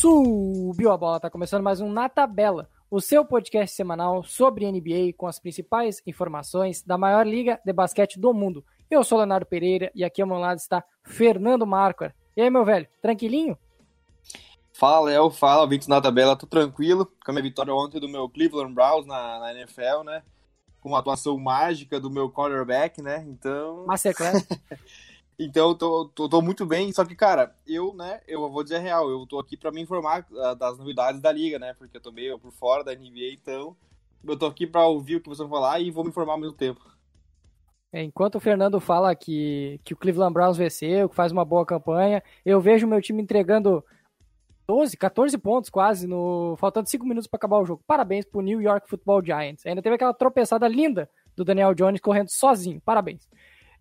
Subiu a bola, tá começando mais um Na Tabela, o seu podcast semanal sobre NBA com as principais informações da maior liga de basquete do mundo. Eu sou Leonardo Pereira e aqui ao meu lado está Fernando Marquardt. E aí, meu velho, tranquilinho? Fala, Léo, fala, ouvintes na tabela, tô tranquilo com a minha vitória ontem do meu Cleveland Browns na, na NFL, né? Com uma atuação mágica do meu quarterback, né? Então. Masterclass. Então, tô, tô, tô, muito bem, só que, cara, eu, né, eu vou dizer a real, eu tô aqui para me informar uh, das novidades da liga, né, porque eu tô meio por fora da NBA, então eu tô aqui para ouvir o que vocês vão falar e vou me informar ao mesmo tempo. É, enquanto o Fernando fala que, que o Cleveland Browns venceu, que faz uma boa campanha, eu vejo o meu time entregando 12, 14 pontos quase, no faltando 5 minutos para acabar o jogo. Parabéns pro New York Football Giants. Ainda teve aquela tropeçada linda do Daniel Jones correndo sozinho. Parabéns.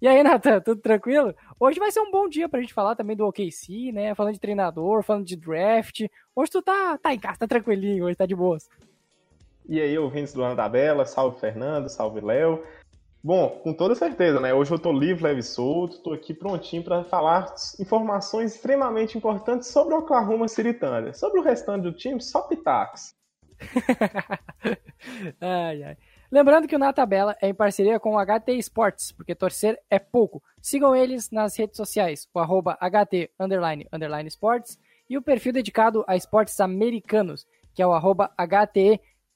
E aí, Nathan, tudo tranquilo? Hoje vai ser um bom dia pra gente falar também do OKC, né? Falando de treinador, falando de draft. Hoje tu tá, tá em casa, tá tranquilinho, hoje tá de boas. E aí, ouvintes do Ana da Bela, salve Fernando, salve Léo. Bom, com toda certeza, né? Hoje eu tô livre, leve e solto, tô aqui prontinho para falar informações extremamente importantes sobre o Oklahoma City Thunder. Sobre o restante do time, só pitacos. ai, ai. Lembrando que o Na Tabela é em parceria com o HT Esportes, porque torcer é pouco. Sigam eles nas redes sociais, o arroba HT underline, underline e o perfil dedicado a esportes americanos, que é o arroba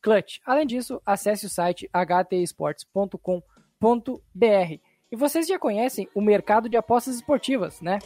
Clutch. Além disso, acesse o site htesportes.com.br. E vocês já conhecem o mercado de apostas esportivas, né?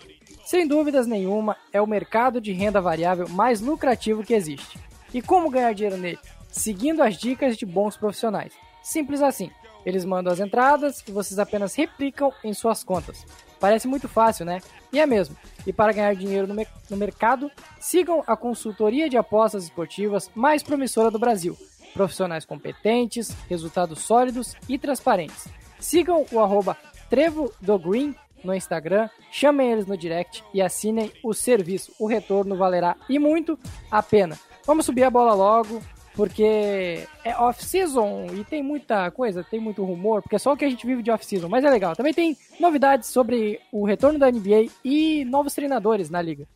Sem dúvidas nenhuma, é o mercado de renda variável mais lucrativo que existe. E como ganhar dinheiro nele? Seguindo as dicas de bons profissionais. Simples assim. Eles mandam as entradas e vocês apenas replicam em suas contas. Parece muito fácil, né? E é mesmo. E para ganhar dinheiro no, me no mercado, sigam a consultoria de apostas esportivas mais promissora do Brasil. Profissionais competentes, resultados sólidos e transparentes. Sigam o arroba Trevo do Green no Instagram, chamem eles no direct e assinem o serviço. O retorno valerá e muito a pena. Vamos subir a bola logo, porque é off-season e tem muita coisa, tem muito rumor, porque é só o que a gente vive de off-season, mas é legal. Também tem novidades sobre o retorno da NBA e novos treinadores na liga.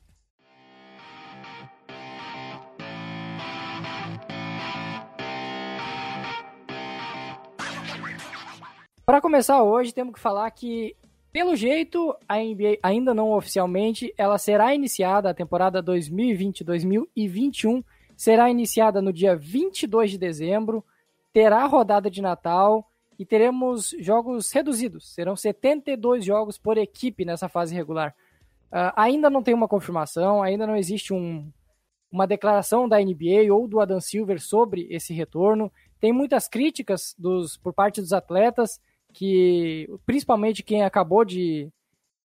Para começar hoje, temos que falar que, pelo jeito, a NBA ainda não oficialmente, ela será iniciada a temporada 2020-2021 será iniciada no dia 22 de dezembro, terá rodada de Natal e teremos jogos reduzidos. Serão 72 jogos por equipe nessa fase regular. Uh, ainda não tem uma confirmação, ainda não existe um, uma declaração da NBA ou do Adam Silver sobre esse retorno. Tem muitas críticas dos, por parte dos atletas, que principalmente quem acabou de,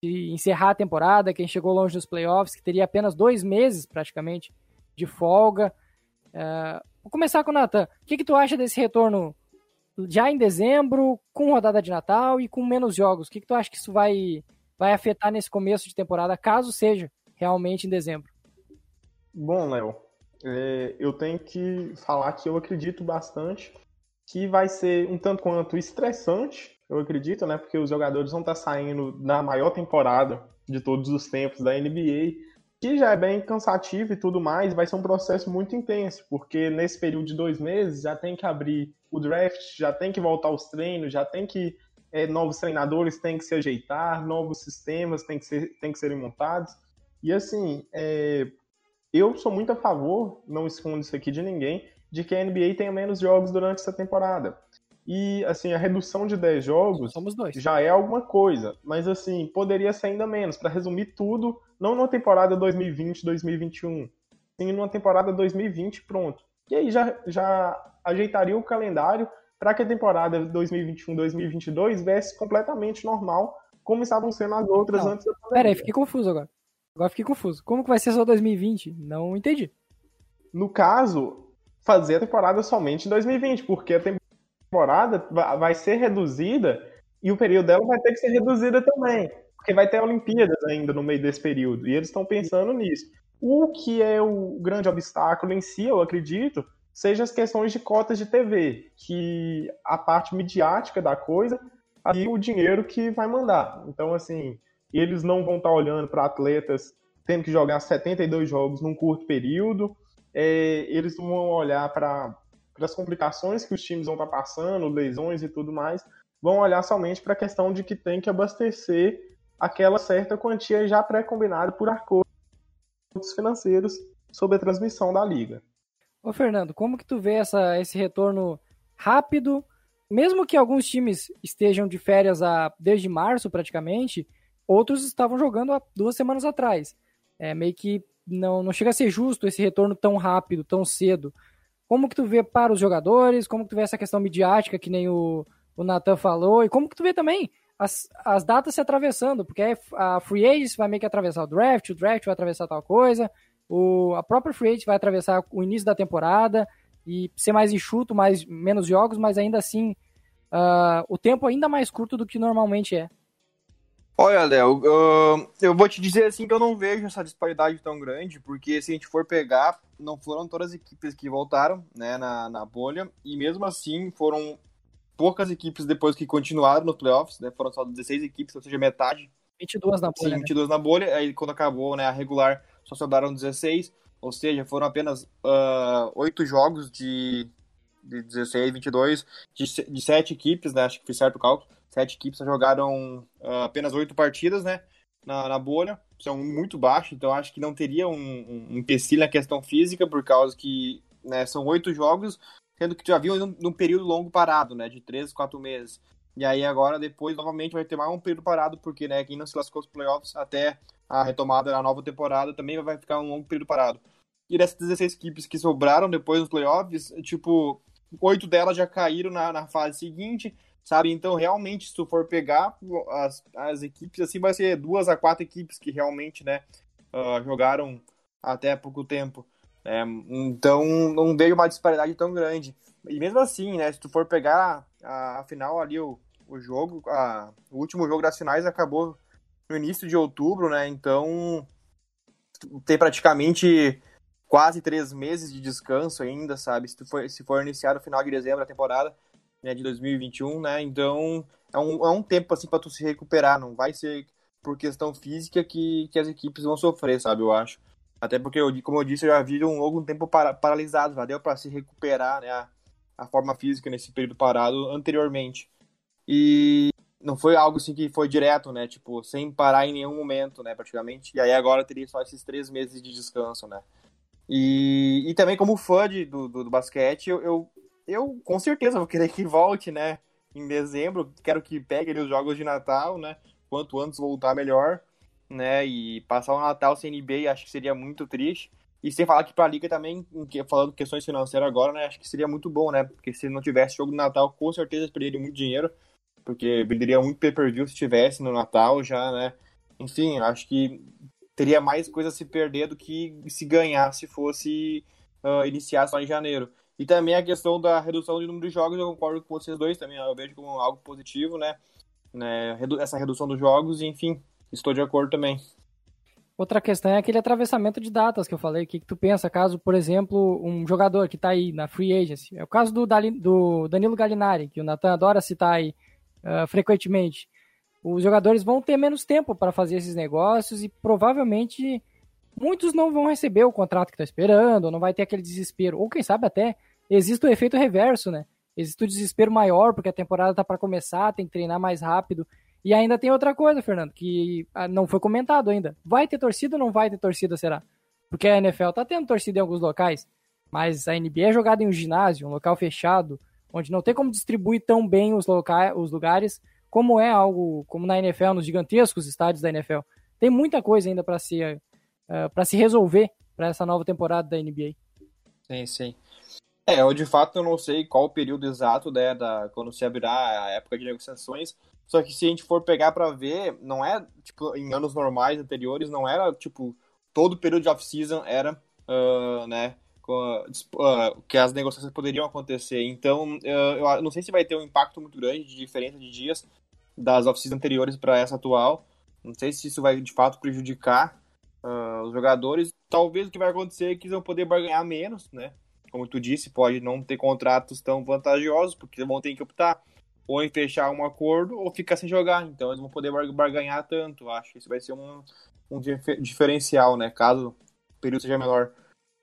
de encerrar a temporada, quem chegou longe dos playoffs, que teria apenas dois meses praticamente de folga. Vou começar com o Natan. O que, que tu acha desse retorno já em dezembro, com rodada de Natal e com menos jogos? O que, que tu acha que isso vai, vai afetar nesse começo de temporada, caso seja realmente em dezembro? Bom, Léo, é, eu tenho que falar que eu acredito bastante que vai ser um tanto quanto estressante, eu acredito, né? Porque os jogadores vão estar saindo na maior temporada de todos os tempos da NBA que já é bem cansativo e tudo mais, vai ser um processo muito intenso, porque nesse período de dois meses já tem que abrir o draft, já tem que voltar aos treinos, já tem que é, novos treinadores têm que se ajeitar, novos sistemas têm que, ser, têm que serem montados. E assim, é, eu sou muito a favor, não escondo isso aqui de ninguém, de que a NBA tenha menos jogos durante essa temporada. E, assim, a redução de 10 jogos já é alguma coisa. Mas, assim, poderia ser ainda menos. Para resumir tudo, não numa temporada 2020-2021, sim numa temporada 2020 pronto. E aí já, já ajeitaria o calendário para que a temporada 2021-2022 viesse completamente normal, como estavam sendo as outras não, antes da pandemia. Peraí, fiquei confuso agora. Agora fiquei confuso. Como que vai ser só 2020? Não entendi. No caso, fazer a temporada somente em 2020, porque a temporada temporada vai ser reduzida e o período dela vai ter que ser reduzida também, porque vai ter Olimpíadas ainda no meio desse período, e eles estão pensando nisso. O que é o grande obstáculo em si, eu acredito, seja as questões de cotas de TV, que a parte midiática da coisa e o dinheiro que vai mandar. Então, assim, eles não vão estar olhando para atletas tendo que jogar 72 jogos num curto período. É, eles vão olhar para as complicações que os times vão estar tá passando, lesões e tudo mais, vão olhar somente para a questão de que tem que abastecer aquela certa quantia já pré-combinada por acordos financeiros sobre a transmissão da liga. Ô Fernando, como que tu vê essa, esse retorno rápido, mesmo que alguns times estejam de férias há, desde março praticamente, outros estavam jogando há duas semanas atrás. É meio que não, não chega a ser justo esse retorno tão rápido, tão cedo. Como que tu vê para os jogadores? Como que tu vê essa questão midiática que nem o, o Nathan falou? E como que tu vê também as, as datas se atravessando? Porque a Free Agents vai meio que atravessar o draft, o draft vai atravessar tal coisa, o, a própria Free Agent vai atravessar o início da temporada e ser mais enxuto, mais, menos jogos, mas ainda assim uh, o tempo ainda mais curto do que normalmente é. Olha, Léo, uh, eu vou te dizer assim que eu não vejo essa disparidade tão grande, porque se a gente for pegar, não foram todas as equipes que voltaram né, na, na bolha, e mesmo assim foram poucas equipes depois que continuaram nos playoffs, né, foram só 16 equipes, ou seja, metade. 22 na bolha. Sim, 22 né? na bolha, aí quando acabou né, a regular só sobraram 16, ou seja, foram apenas uh, 8 jogos de, de 16, 22, de, de 7 equipes, né, acho que foi certo o cálculo, sete equipes jogaram uh, apenas oito partidas, né? Na, na, bolha, são muito baixo, então acho que não teria um, um empecilho na questão física, por causa que né, são oito jogos, sendo que já haviam num, num, período longo parado, né? De três, quatro meses. E aí agora, depois, novamente vai ter mais um período parado, porque né, quem não se lascou os playoffs até a retomada da nova temporada também vai ficar um longo período parado. E dessas 16 equipes que sobraram depois dos playoffs, tipo, oito delas já caíram na, na fase seguinte, sabe? Então, realmente, se tu for pegar as, as equipes, assim, vai ser duas a quatro equipes que realmente, né, uh, jogaram até pouco tempo. Né? Então, não veio uma disparidade tão grande. E mesmo assim, né, se tu for pegar a, a final ali, o, o jogo, a, o último jogo das finais acabou no início de outubro, né? Então, tem praticamente quase três meses de descanso ainda, sabe? Se, for, se for iniciar no final de dezembro a temporada, né, de 2021, né? Então é um, é um tempo assim para tu se recuperar, não vai ser por questão física que, que as equipes vão sofrer, sabe? Eu acho. Até porque, eu, como eu disse, eu já vi um longo tempo para, paralisado, já deu para se recuperar né, a, a forma física nesse período parado anteriormente. E não foi algo assim que foi direto, né? Tipo, sem parar em nenhum momento, né? Praticamente. E aí agora teria só esses três meses de descanso, né? E, e também como fã de, do, do, do basquete, eu, eu, eu com certeza vou querer que volte, né? Em dezembro, quero que pegue ali os jogos de Natal, né? Quanto antes voltar, melhor, né? E passar o Natal sem NBA, acho que seria muito triste. E sem falar que pra Liga também, falando questões financeiras agora, né? Acho que seria muito bom, né? Porque se não tivesse jogo de Natal, com certeza perderia muito dinheiro. Porque venderia muito pay-per-view se tivesse no Natal já, né? Enfim, acho que teria mais coisa a se perder do que se ganhar se fosse uh, iniciar só em janeiro. E também a questão da redução de número de jogos, eu concordo com vocês dois também, eu vejo como algo positivo, né? né? Essa redução dos jogos, enfim, estou de acordo também. Outra questão é aquele atravessamento de datas que eu falei. O que, que tu pensa caso, por exemplo, um jogador que está aí na free agency, é o caso do, Dali, do Danilo Gallinari, que o Nathan adora citar aí uh, frequentemente. Os jogadores vão ter menos tempo para fazer esses negócios e provavelmente muitos não vão receber o contrato que está esperando, não vai ter aquele desespero. Ou quem sabe até existe o efeito reverso, né? Existe o desespero maior porque a temporada está para começar, tem que treinar mais rápido. E ainda tem outra coisa, Fernando, que ah, não foi comentado ainda. Vai ter torcida ou não vai ter torcida, será? Porque a NFL tá tendo torcida em alguns locais, mas a NBA é jogada em um ginásio, um local fechado, onde não tem como distribuir tão bem os, locais, os lugares como é algo como na NFL, nos gigantescos estádios da NFL. Tem muita coisa ainda para ser uh, eh, para se resolver para essa nova temporada da NBA. Sim, sim. É, eu de fato eu não sei qual o período exato né, da, quando se abrirá a época de negociações, só que se a gente for pegar para ver, não é, tipo, em anos normais anteriores, não era, tipo, todo o período de off-season era, uh, né, uh, que as negociações poderiam acontecer. Então, uh, eu não sei se vai ter um impacto muito grande de diferença de dias das off-season anteriores para essa atual. Não sei se isso vai, de fato, prejudicar uh, os jogadores. Talvez o que vai acontecer é que eles vão poder barganhar menos, né? Como tu disse, pode não ter contratos tão vantajosos, porque vão ter que optar ou em fechar um acordo ou ficar sem jogar. Então eles vão poder barganhar tanto. Acho que isso vai ser um, um diferencial, né? Caso o período seja menor.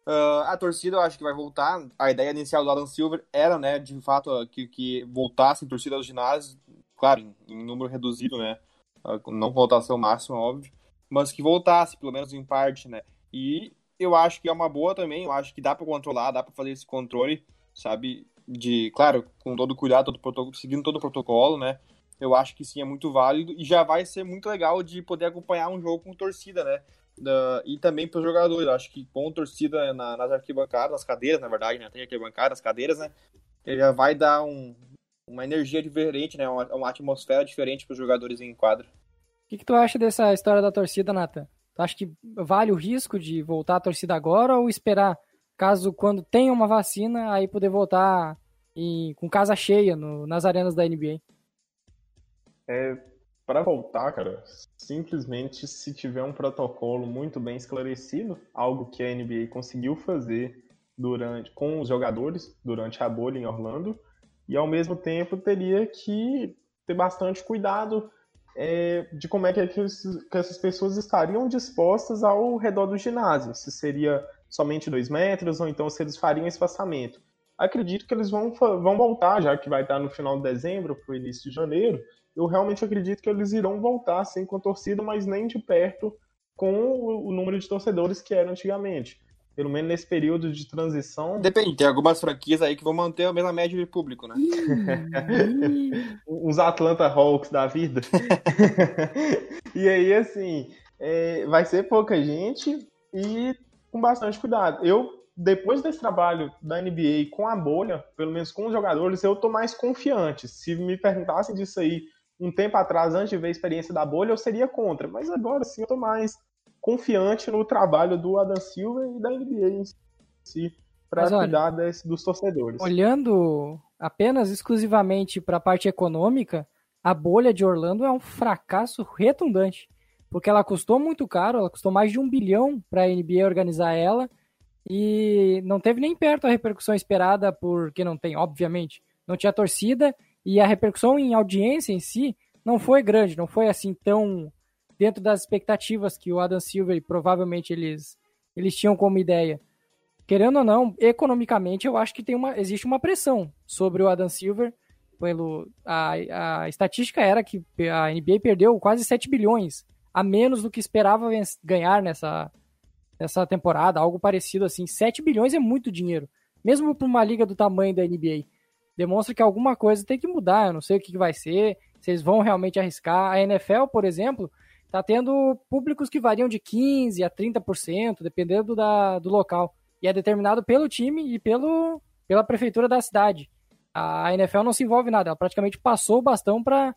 Uh, a torcida eu acho que vai voltar. A ideia inicial do Adam Silver era, né, de fato, que, que voltassem torcida aos ginásios, claro, em, número reduzido, né? Uh, não votação máxima, óbvio, mas que voltasse, pelo menos em parte, né? E eu acho que é uma boa também, eu acho que dá para controlar, dá para fazer esse controle, sabe? De, claro, com todo cuidado, todo seguindo todo o protocolo, né? Eu acho que sim, é muito válido e já vai ser muito legal de poder acompanhar um jogo com torcida, né? E também para os jogadores, acho que com torcida na, nas arquibancadas, nas cadeiras, na verdade, né? Tem arquibancadas, cadeiras, né? Ele já vai dar um, uma energia diferente, né? Uma, uma atmosfera diferente para os jogadores em quadro. O que, que, tu acha dessa história da torcida, Nathan? Tu acha que vale o risco de voltar a torcida agora ou esperar, caso quando tenha uma vacina, aí poder voltar em, com casa cheia no, nas arenas da NBA? É, para voltar, cara, simplesmente se tiver um protocolo muito bem esclarecido, algo que a NBA conseguiu fazer durante com os jogadores durante a bolha em Orlando, e ao mesmo tempo teria que ter bastante cuidado é, de como é que, que, essas pessoas estariam dispostas ao redor do ginásio, se seria somente dois metros ou então se eles fariam espaçamento. Acredito que eles vão, vão voltar, já que vai estar no final de dezembro para o início de janeiro. Eu realmente acredito que eles irão voltar sim com a torcida, mas nem de perto com o número de torcedores que era antigamente pelo menos nesse período de transição. Depende, tem algumas franquias aí que vão manter a mesma média de público, né? Uns Atlanta Hawks da vida. e aí, assim, é, vai ser pouca gente e com bastante cuidado. Eu, depois desse trabalho da NBA com a bolha, pelo menos com os jogadores, eu tô mais confiante. Se me perguntassem disso aí um tempo atrás, antes de ver a experiência da bolha, eu seria contra. Mas agora sim eu tô mais confiante no trabalho do Adam Silva e da NBA em si para cuidar desse, dos torcedores. Olhando apenas exclusivamente para a parte econômica, a bolha de Orlando é um fracasso retundante, porque ela custou muito caro, ela custou mais de um bilhão para a NBA organizar ela e não teve nem perto a repercussão esperada, porque não tem, obviamente, não tinha torcida e a repercussão em audiência em si não foi grande, não foi assim tão dentro das expectativas que o Adam Silver provavelmente eles, eles tinham como ideia. Querendo ou não, economicamente eu acho que tem uma, existe uma pressão sobre o Adam Silver. Pelo, a, a estatística era que a NBA perdeu quase 7 bilhões, a menos do que esperava ganhar nessa, nessa temporada, algo parecido assim. 7 bilhões é muito dinheiro, mesmo para uma liga do tamanho da NBA. Demonstra que alguma coisa tem que mudar, eu não sei o que vai ser, se eles vão realmente arriscar. A NFL, por exemplo, tá tendo públicos que variam de 15% a 30%, dependendo da, do local. E é determinado pelo time e pelo, pela prefeitura da cidade. A NFL não se envolve em nada, ela praticamente passou o bastão para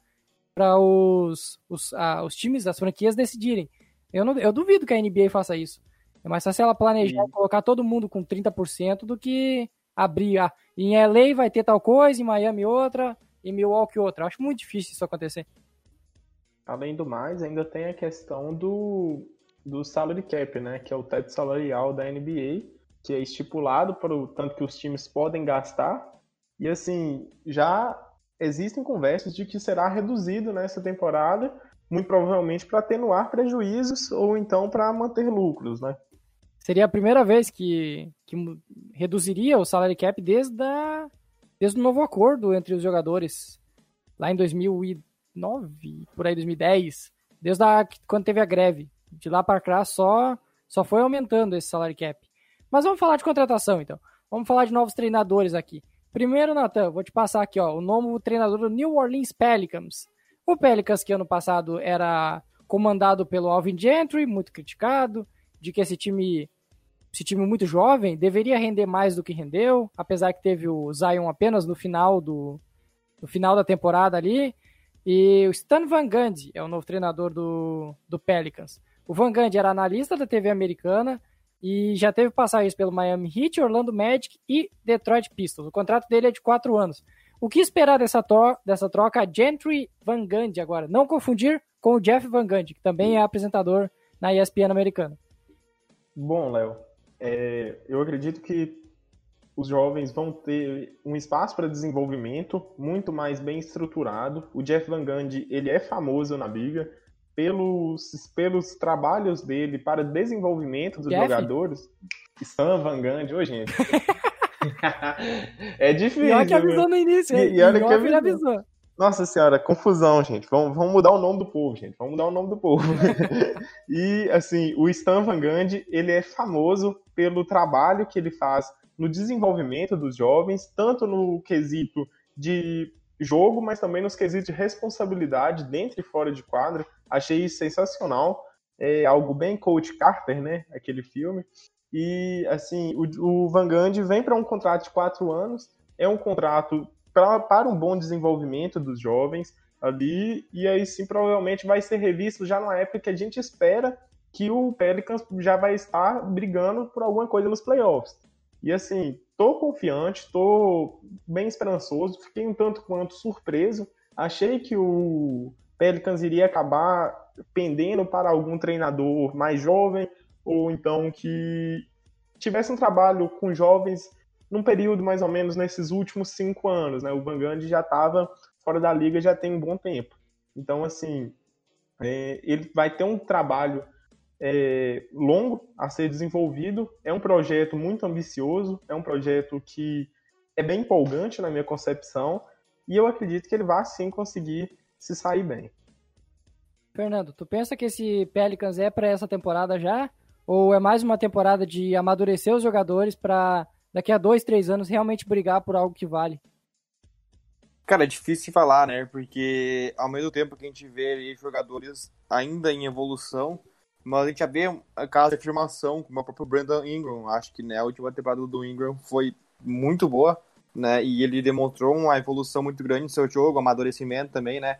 os, os, os times, as franquias decidirem. Eu, não, eu duvido que a NBA faça isso. É mais fácil ela planejar colocar todo mundo com 30% do que abrir. Ah, em LA vai ter tal coisa, em Miami outra, em Milwaukee outra. Eu acho muito difícil isso acontecer. Além do mais, ainda tem a questão do, do salary cap, né? Que é o teto salarial da NBA, que é estipulado para o tanto que os times podem gastar. E assim, já existem conversas de que será reduzido nessa temporada, muito provavelmente para atenuar prejuízos ou então para manter lucros, né? Seria a primeira vez que, que reduziria o salary cap desde, a, desde o novo acordo entre os jogadores, lá em 2000 2009, por aí 2010, desde a, quando teve a greve. De lá para cá só só foi aumentando esse salário cap. Mas vamos falar de contratação então. Vamos falar de novos treinadores aqui. Primeiro, Natan, vou te passar aqui, ó, o novo treinador do New Orleans Pelicans. O Pelicans que ano passado era comandado pelo Alvin Gentry, muito criticado, de que esse time esse time muito jovem deveria render mais do que rendeu, apesar que teve o Zion apenas no final do no final da temporada ali. E o Stan Van Gundy é o novo treinador do, do Pelicans. O Van Gundy era analista da TV americana e já teve passagens pelo Miami Heat, Orlando Magic e Detroit Pistons. O contrato dele é de quatro anos. O que esperar dessa, dessa troca? Gentry Van Gundy agora. Não confundir com o Jeff Van Gundy, que também é apresentador na ESPN americana. Bom, Léo, é, eu acredito que os jovens vão ter um espaço para desenvolvimento muito mais bem estruturado. O Jeff Van Gundy, ele é famoso na liga pelos, pelos trabalhos dele para desenvolvimento dos Jeff? jogadores. Stan Van Gundy, ô gente. é difícil. E olha que avisou no início, e, e olha que avisou. avisou. Nossa senhora, confusão, gente. Vamos, vamos mudar o nome do povo, gente. Vamos mudar o nome do povo. e, assim, o Stan Van Gundy, ele é famoso pelo trabalho que ele faz no desenvolvimento dos jovens, tanto no quesito de jogo, mas também nos quesitos de responsabilidade dentro e fora de quadra. Achei sensacional. É algo bem Coach Carter, né? Aquele filme. E, assim, o, o Van Gundy vem para um contrato de quatro anos. É um contrato pra, para um bom desenvolvimento dos jovens ali, e aí sim provavelmente vai ser revisto já numa época que a gente espera que o Pelicans já vai estar brigando por alguma coisa nos playoffs. E assim, tô confiante, tô bem esperançoso, fiquei um tanto quanto surpreso. Achei que o Pelicans iria acabar pendendo para algum treinador mais jovem, ou então que tivesse um trabalho com jovens num período mais ou menos nesses últimos cinco anos, né? O Van Gundy já estava fora da liga já tem um bom tempo. Então, assim, é, ele vai ter um trabalho é, longo a ser desenvolvido. É um projeto muito ambicioso, é um projeto que é bem empolgante na minha concepção e eu acredito que ele vai sim conseguir se sair bem. Fernando, tu pensa que esse Pelicans é para essa temporada já? Ou é mais uma temporada de amadurecer os jogadores para daqui a dois, três anos realmente brigar por algo que vale? Cara, é difícil de falar, né? Porque ao mesmo tempo que a gente vê ali jogadores ainda em evolução, mas a gente já vê aquela afirmação como o próprio Brandon Ingram. Acho que né, a última temporada do Ingram foi muito boa, né? E ele demonstrou uma evolução muito grande no seu jogo, amadurecimento também, né?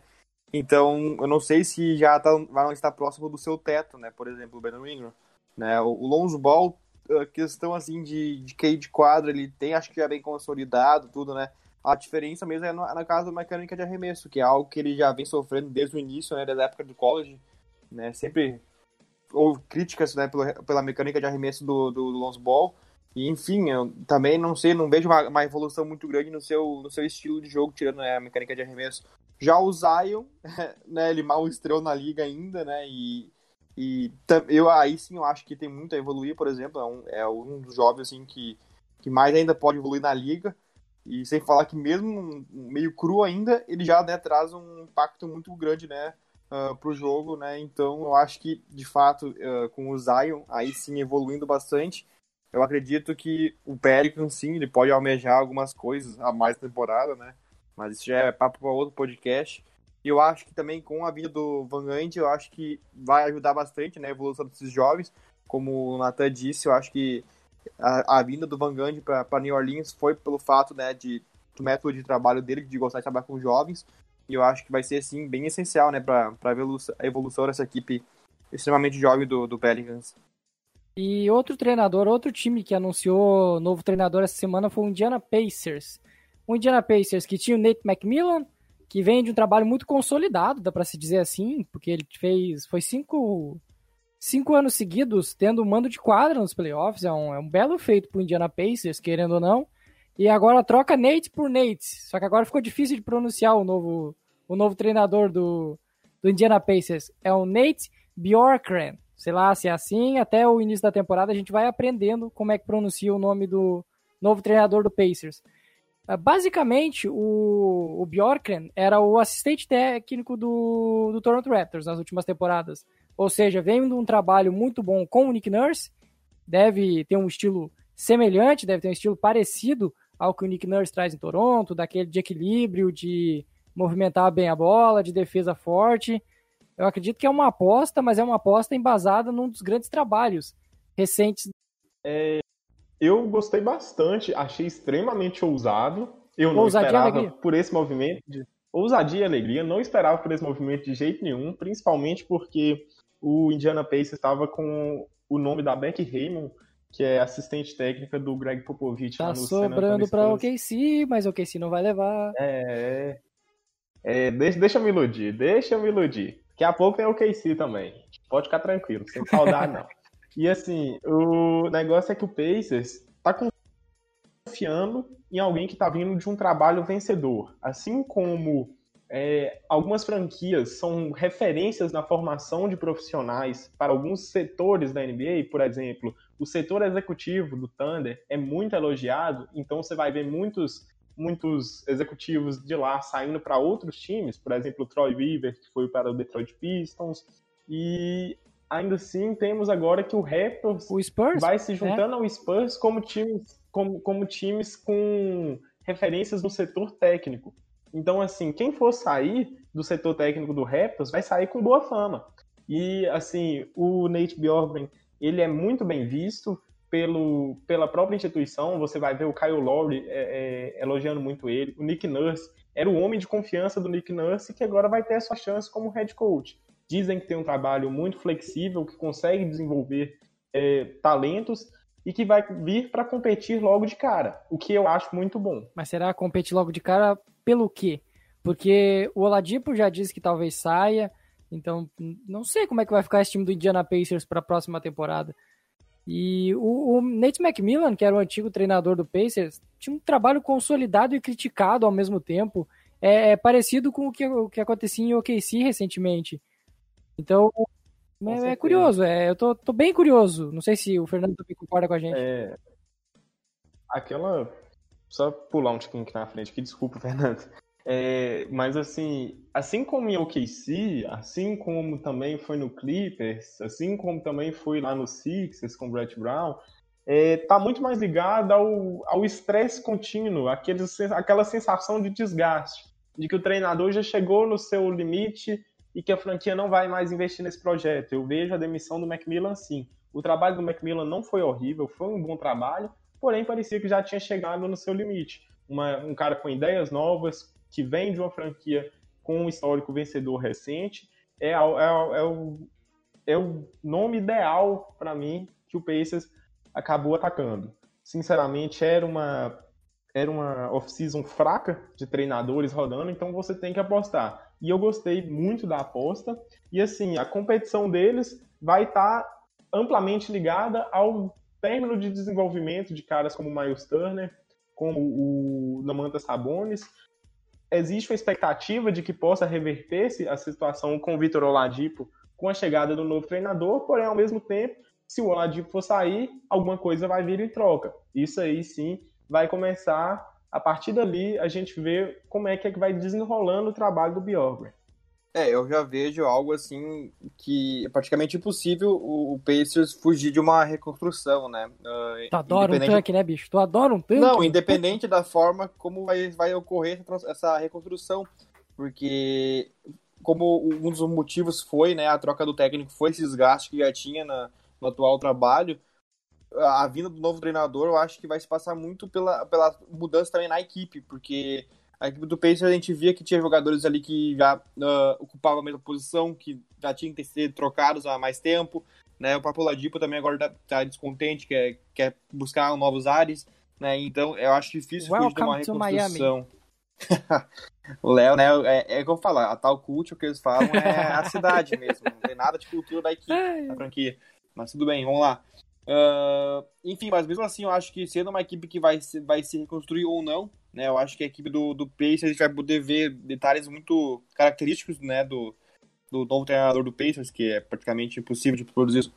Então, eu não sei se já tá, vai estar próximo do seu teto, né? Por exemplo, o Brandon Ingram. Né? O Lonzo Ball a questão assim de, de QI de quadra, ele tem, acho que já bem consolidado, tudo, né? A diferença mesmo é na, na casa da mecânica de arremesso, que é algo que ele já vem sofrendo desde o início, né? Desde a época do college, né? Sempre ou críticas, né? Pela, mecânica de arremesso do, do, Ball. E, enfim, eu também não sei, não vejo uma, uma evolução muito grande no seu, no seu estilo de jogo, tirando né, a mecânica de arremesso. Já o Zion, né, ele mal estreou na liga ainda, né, e e eu aí sim eu acho que tem muito a evoluir, por exemplo, é um, é um dos jovens assim que, que mais ainda pode evoluir na liga. E sem falar que mesmo meio cru ainda, ele já né, traz um impacto muito grande, né, uh, pro jogo, né? Então eu acho que de fato uh, com o Zion aí sim evoluindo bastante, eu acredito que o Pelican sim, ele pode almejar algumas coisas a mais temporada, né? Mas isso já é papo para outro podcast. E eu acho que também com a vinda do Van Gundy, eu acho que vai ajudar bastante né, a evolução desses jovens. Como o Nathan disse, eu acho que a, a vinda do Van Gundy para New Orleans foi pelo fato né, de, do método de trabalho dele, de gostar de trabalhar com jovens. E eu acho que vai ser, assim, bem essencial né, para a evolução, dessa equipe extremamente jovem do, do Pelicans. E outro treinador, outro time que anunciou novo treinador essa semana foi o Indiana Pacers. O Indiana Pacers que tinha o Nate McMillan, que vem de um trabalho muito consolidado, dá para se dizer assim, porque ele fez foi cinco, cinco anos seguidos tendo o mando de quadra nos playoffs, é um, é um belo feito pro Indiana Pacers, querendo ou não. E agora troca Nate por Nate, só que agora ficou difícil de pronunciar o novo, o novo treinador do, do Indiana Pacers. É o Nate Bjorkgren, sei lá se é assim, até o início da temporada a gente vai aprendendo como é que pronuncia o nome do novo treinador do Pacers. Ah, basicamente, o, o Bjorkren era o assistente técnico do, do Toronto Raptors nas últimas temporadas. Ou seja, vem de um trabalho muito bom com o Nick Nurse, deve ter um estilo semelhante, deve ter um estilo parecido ao que o Nick Nurse traz em Toronto, daquele de equilíbrio, de movimentar bem a bola, de defesa forte. Eu acredito que é uma aposta, mas é uma aposta embasada num dos grandes trabalhos recentes. É, eu gostei bastante, achei extremamente ousado. Eu não ousadia esperava por esse movimento de ousadia e alegria, não esperava por esse movimento de jeito nenhum, principalmente porque o Indiana Pacers estava com o nome da Beck Raymond, que é assistente técnica do Greg Popovich. Tá sobrando para o OKC, mas o OKC não vai levar. É, é deixa, deixa eu me iludir, deixa eu me iludir. Daqui a pouco tem o OKC também. Pode ficar tranquilo, sem saudade não. E assim, o negócio é que o Pacers tá confiando em alguém que está vindo de um trabalho vencedor. Assim como é, algumas franquias são referências na formação de profissionais para alguns setores da NBA, por exemplo, o setor executivo do Thunder é muito elogiado, então você vai ver muitos muitos executivos de lá saindo para outros times, por exemplo, o Troy Weaver, que foi para o Detroit Pistons, e ainda assim temos agora que o Raptors o Spurs, vai se juntando é. ao Spurs como times, como, como times com referências no setor técnico. Então, assim, quem for sair do setor técnico do Raptors vai sair com boa fama. E, assim, o Nate Bjorkgren, ele é muito bem visto pelo, pela própria instituição. Você vai ver o Kyle Lowry é, é, elogiando muito ele. O Nick Nurse era o homem de confiança do Nick Nurse que agora vai ter a sua chance como head coach. Dizem que tem um trabalho muito flexível, que consegue desenvolver é, talentos e que vai vir para competir logo de cara, o que eu acho muito bom. Mas será competir logo de cara pelo quê? Porque o Oladipo já disse que talvez saia, então não sei como é que vai ficar esse time do Indiana Pacers para a próxima temporada. E o, o, Nate McMillan, que era o antigo treinador do Pacers, tinha um trabalho consolidado e criticado ao mesmo tempo. É, é parecido com o que, o que acontecia em OKC recentemente. Então, é, é, curioso, é, eu tô, tô, bem curioso. Não sei se o Fernando também concorda com a gente. É, aquela só pular um tiquinho aqui na frente, que desculpa, Fernando. É, mas assim, assim como em OKC, assim como também foi no Clippers, assim como também foi lá no Sixers com o Brett Brown, é, tá muito mais ligado ao estresse contínuo, aquele, aquela sensação de desgaste, de que o treinador já chegou no seu limite e que a franquia não vai mais investir nesse projeto. Eu vejo a demissão do Macmillan assim. O trabalho do Macmillan não foi horrível, foi um bom trabalho, porém parecia que já tinha chegado no seu limite. Uma, um cara com ideias novas, que vem de uma franquia com um histórico vencedor recente, é, é, é, o, é o nome ideal para mim que o Pacers acabou atacando. Sinceramente, era uma era uma off-season fraca de treinadores rodando, então você tem que apostar. E eu gostei muito da aposta. E assim, a competição deles vai estar tá amplamente ligada ao término de desenvolvimento de caras como Miles Turner, como o Namanta Sabonis. Existe uma expectativa de que possa reverter-se a situação com o Vitor Oladipo com a chegada do novo treinador, porém, ao mesmo tempo, se o Oladipo for sair, alguma coisa vai vir em troca. Isso aí sim vai começar, a partir dali, a gente vê como é que, é que vai desenrolando o trabalho do Bjorkgren. É, eu já vejo algo assim que é praticamente impossível o, Pacers fugir de uma reconstrução, né? Uh, tu adora um tanque, né, bicho? Tu adora um tanque? Não, independente da forma como vai, vai ocorrer essa reconstrução, porque como um dos motivos foi, né, a troca do técnico foi esse desgaste que já tinha na, no atual trabalho, a vinda do novo treinador, eu acho que vai se passar muito pela, pela mudança também na equipe, porque a equipe do Pacers a gente via que tinha jogadores ali que já uh, ocupavam a mesma posição, que já tinham que ser trocados há mais tempo. Né? O próprio Ladipo também agora tá, tá descontente, quer, quer buscar novos ares. Né? Então eu acho difícil Welcome fugir de uma reconstrução. o Léo, né, é, é que eu falo, a tal culture que eles falam é a cidade mesmo, não tem nada de cultura da equipe, da franquia. Mas tudo bem, vamos lá. Uh, enfim, mas mesmo assim, eu acho que sendo uma equipe que vai se, vai se reconstruir ou não, né? Eu acho que a equipe do, do Pacers a gente vai poder ver detalhes muito característicos, né? Do, do novo treinador do Pacers, que é praticamente impossível de produzir,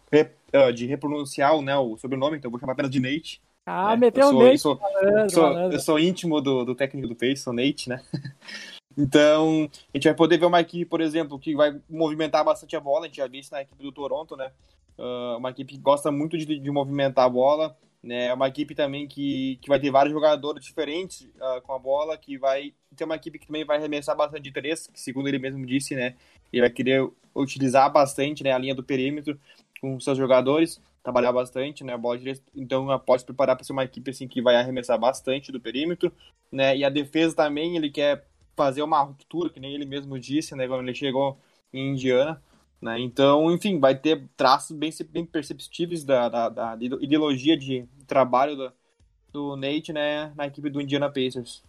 ah, de repronunciar né, o sobrenome, então eu vou chamar apenas de Nate. Ah, né? meteu o Nate. Sou, malandro, sou. Eu sou íntimo do, do técnico do Pacers, sou Nate, né? Então, a gente vai poder ver uma equipe, por exemplo, que vai movimentar bastante a bola. A gente já viu isso na equipe do Toronto, né? Uh, uma equipe que gosta muito de, de movimentar a bola. Né? É uma equipe também que, que vai ter vários jogadores diferentes uh, com a bola, que vai ter uma equipe que também vai arremessar bastante de três, que segundo ele mesmo disse, né? Ele vai querer utilizar bastante né, a linha do perímetro com seus jogadores, trabalhar bastante, né? A bola direita, então pode se preparar para ser uma equipe assim que vai arremessar bastante do perímetro, né? E a defesa também ele quer fazer uma ruptura, que nem ele mesmo disse, né? Quando ele chegou em Indiana. Né? Então, enfim, vai ter traços bem, bem perceptíveis da, da, da ideologia de trabalho do, do Nate né, na equipe do Indiana Pacers.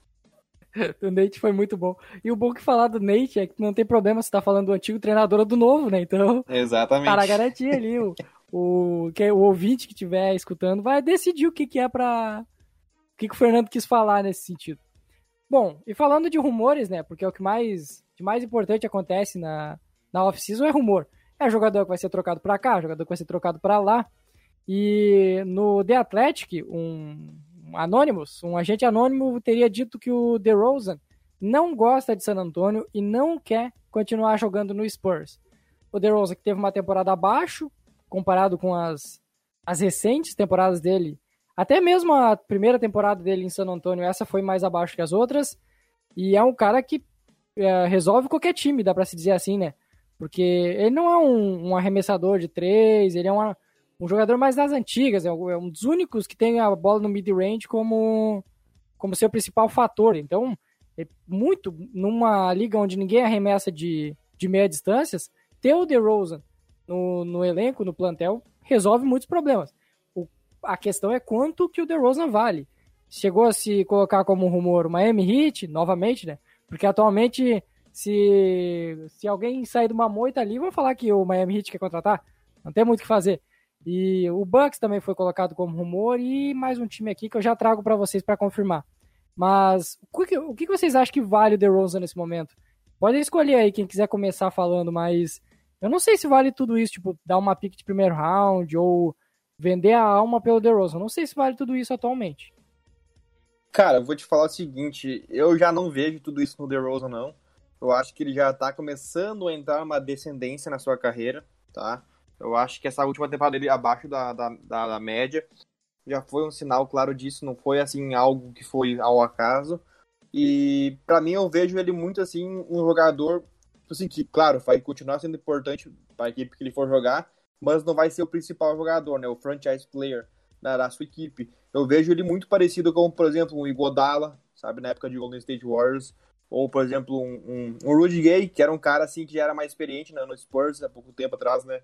o Nate foi muito bom. E o bom que falar do Nate é que não tem problema se tá falando do antigo treinador ou do novo, né? Então, Exatamente. para garantir ali, o, o, que, o ouvinte que estiver escutando vai decidir o que, que é para que, que o Fernando quis falar nesse sentido. Bom, e falando de rumores, né? Porque é o que mais, de mais importante acontece na, na off-season é rumor. É jogador que vai ser trocado para cá, jogador que vai ser trocado para lá. E no The Athletic, um, Anonymous, um agente anônimo, teria dito que o DeRozan não gosta de San Antonio e não quer continuar jogando no Spurs. O DeRozan que teve uma temporada abaixo, comparado com as, as recentes temporadas dele, até mesmo a primeira temporada dele em San Antonio, essa foi mais abaixo que as outras, e é um cara que é, resolve qualquer time, dá para se dizer assim, né? Porque ele não é um, um arremessador de três, ele é uma, um jogador mais das antigas, é, é um dos únicos que tem a bola no mid-range como, como seu principal fator. Então, é muito numa liga onde ninguém arremessa de, de meia distâncias, ter o DeRozan no, no elenco, no plantel, resolve muitos problemas. O, a questão é quanto que o DeRozan vale. Chegou a se colocar como rumor o Miami Heat, novamente, né? Porque atualmente, se, se alguém sair de uma moita ali, vão falar que o Miami Heat quer contratar. Não tem muito o que fazer. E o Bucks também foi colocado como rumor e mais um time aqui que eu já trago para vocês para confirmar. Mas o que, o que vocês acham que vale o DeRozan nesse momento? Podem escolher aí quem quiser começar falando, mas eu não sei se vale tudo isso, tipo, dar uma pick de primeiro round ou vender a alma pelo DeRozan. Não sei se vale tudo isso atualmente. Cara, eu vou te falar o seguinte, eu já não vejo tudo isso no DeRozan, não. Eu acho que ele já tá começando a entrar uma descendência na sua carreira, tá? Eu acho que essa última temporada dele abaixo da, da, da, da média já foi um sinal claro disso, não foi assim algo que foi ao acaso. E para mim eu vejo ele muito assim um jogador assim que, claro, vai continuar sendo importante para a equipe que ele for jogar, mas não vai ser o principal jogador, né, o franchise player da, da sua equipe. Eu vejo ele muito parecido com, por exemplo, o Igodala, sabe, na época de Golden State Warriors, ou por exemplo, um, um, um Rudy Gay, que era um cara assim que já era mais experiente né, no Spurs há pouco tempo atrás, né?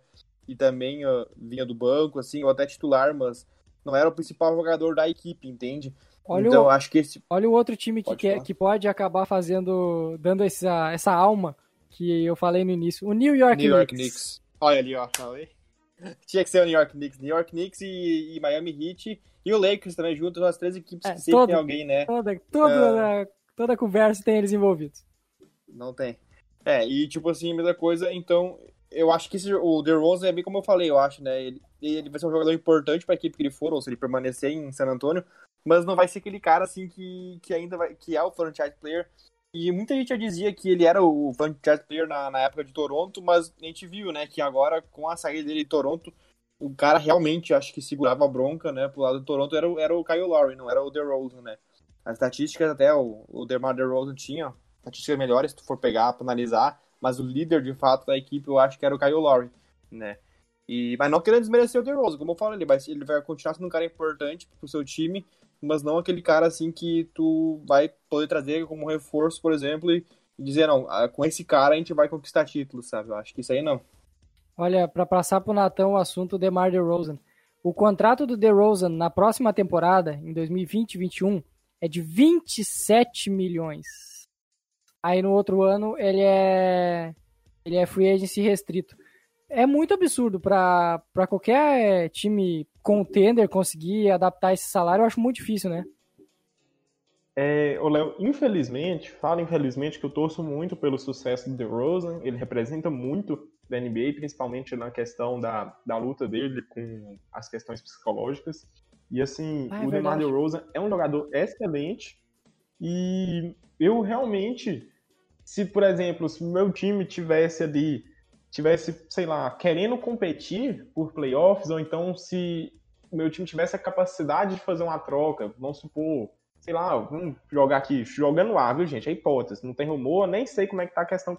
E também uh, vinha do banco, assim, ou até titular, mas não era o principal jogador da equipe, entende? Olha então, o, acho que esse. Olha o outro time que, quer, que pode acabar fazendo. dando essa, essa alma que eu falei no início. O New York New York Knicks. Knicks. Olha ali, ó. Falei. Tinha que ser o New York Knicks. New York Knicks e, e Miami Heat. E o Lakers também juntos, as três equipes é, que sempre todo, tem alguém, né? Toda, toda, uh, toda conversa tem eles envolvidos. Não tem. É, e tipo assim, a mesma coisa, então eu acho que esse, o DeRozan é bem como eu falei, eu acho, né? Ele, ele vai ser um jogador importante para a equipe que ele for, ou se ele permanecer em San Antonio, mas não vai ser aquele cara assim que, que ainda vai, que é o franchise player. E muita gente já dizia que ele era o franchise player na, na época de Toronto, mas a gente viu, né, que agora com a saída dele de Toronto, o cara realmente acho que segurava a bronca, né, pro lado do Toronto era, era o Kyle Lowry, não era o DeRozan, né? As estatísticas até o, o DeMar DeRozan tinha estatísticas melhores se tu for pegar para analisar, mas o líder de fato da equipe eu acho que era o Kyle Lowry, né? E, mas não querendo desmerecer o DeRozan, como eu falei, ele vai, ele vai continuar sendo um cara importante pro seu time, mas não aquele cara assim que tu vai poder trazer como reforço, por exemplo, e dizer, não, ah, com esse cara a gente vai conquistar títulos, sabe? Eu acho que isso aí não. Olha, para passar pro Natão o assunto DeMar DeRozan. O contrato do DeRozan na próxima temporada, em 2020-21, é de 27 milhões. Aí no outro ano ele é ele é free agency restrito. É muito absurdo para qualquer time contender conseguir adaptar esse salário, eu acho muito difícil, né? É, o Léo, infelizmente, falo infelizmente que eu torço muito pelo sucesso do DeRozan, ele representa muito da NBA, principalmente na questão da, da luta dele com as questões psicológicas. E assim, ah, é o DeMar DeRozan é um jogador excelente e eu realmente se, por exemplo, se meu time tivesse ali, tivesse, sei lá, querendo competir por playoffs, ou então se meu time tivesse a capacidade de fazer uma troca, vamos supor, sei lá, vamos jogar aqui, jogando ar, viu, gente? É hipótese, não tem rumor, nem sei como é que tá a questão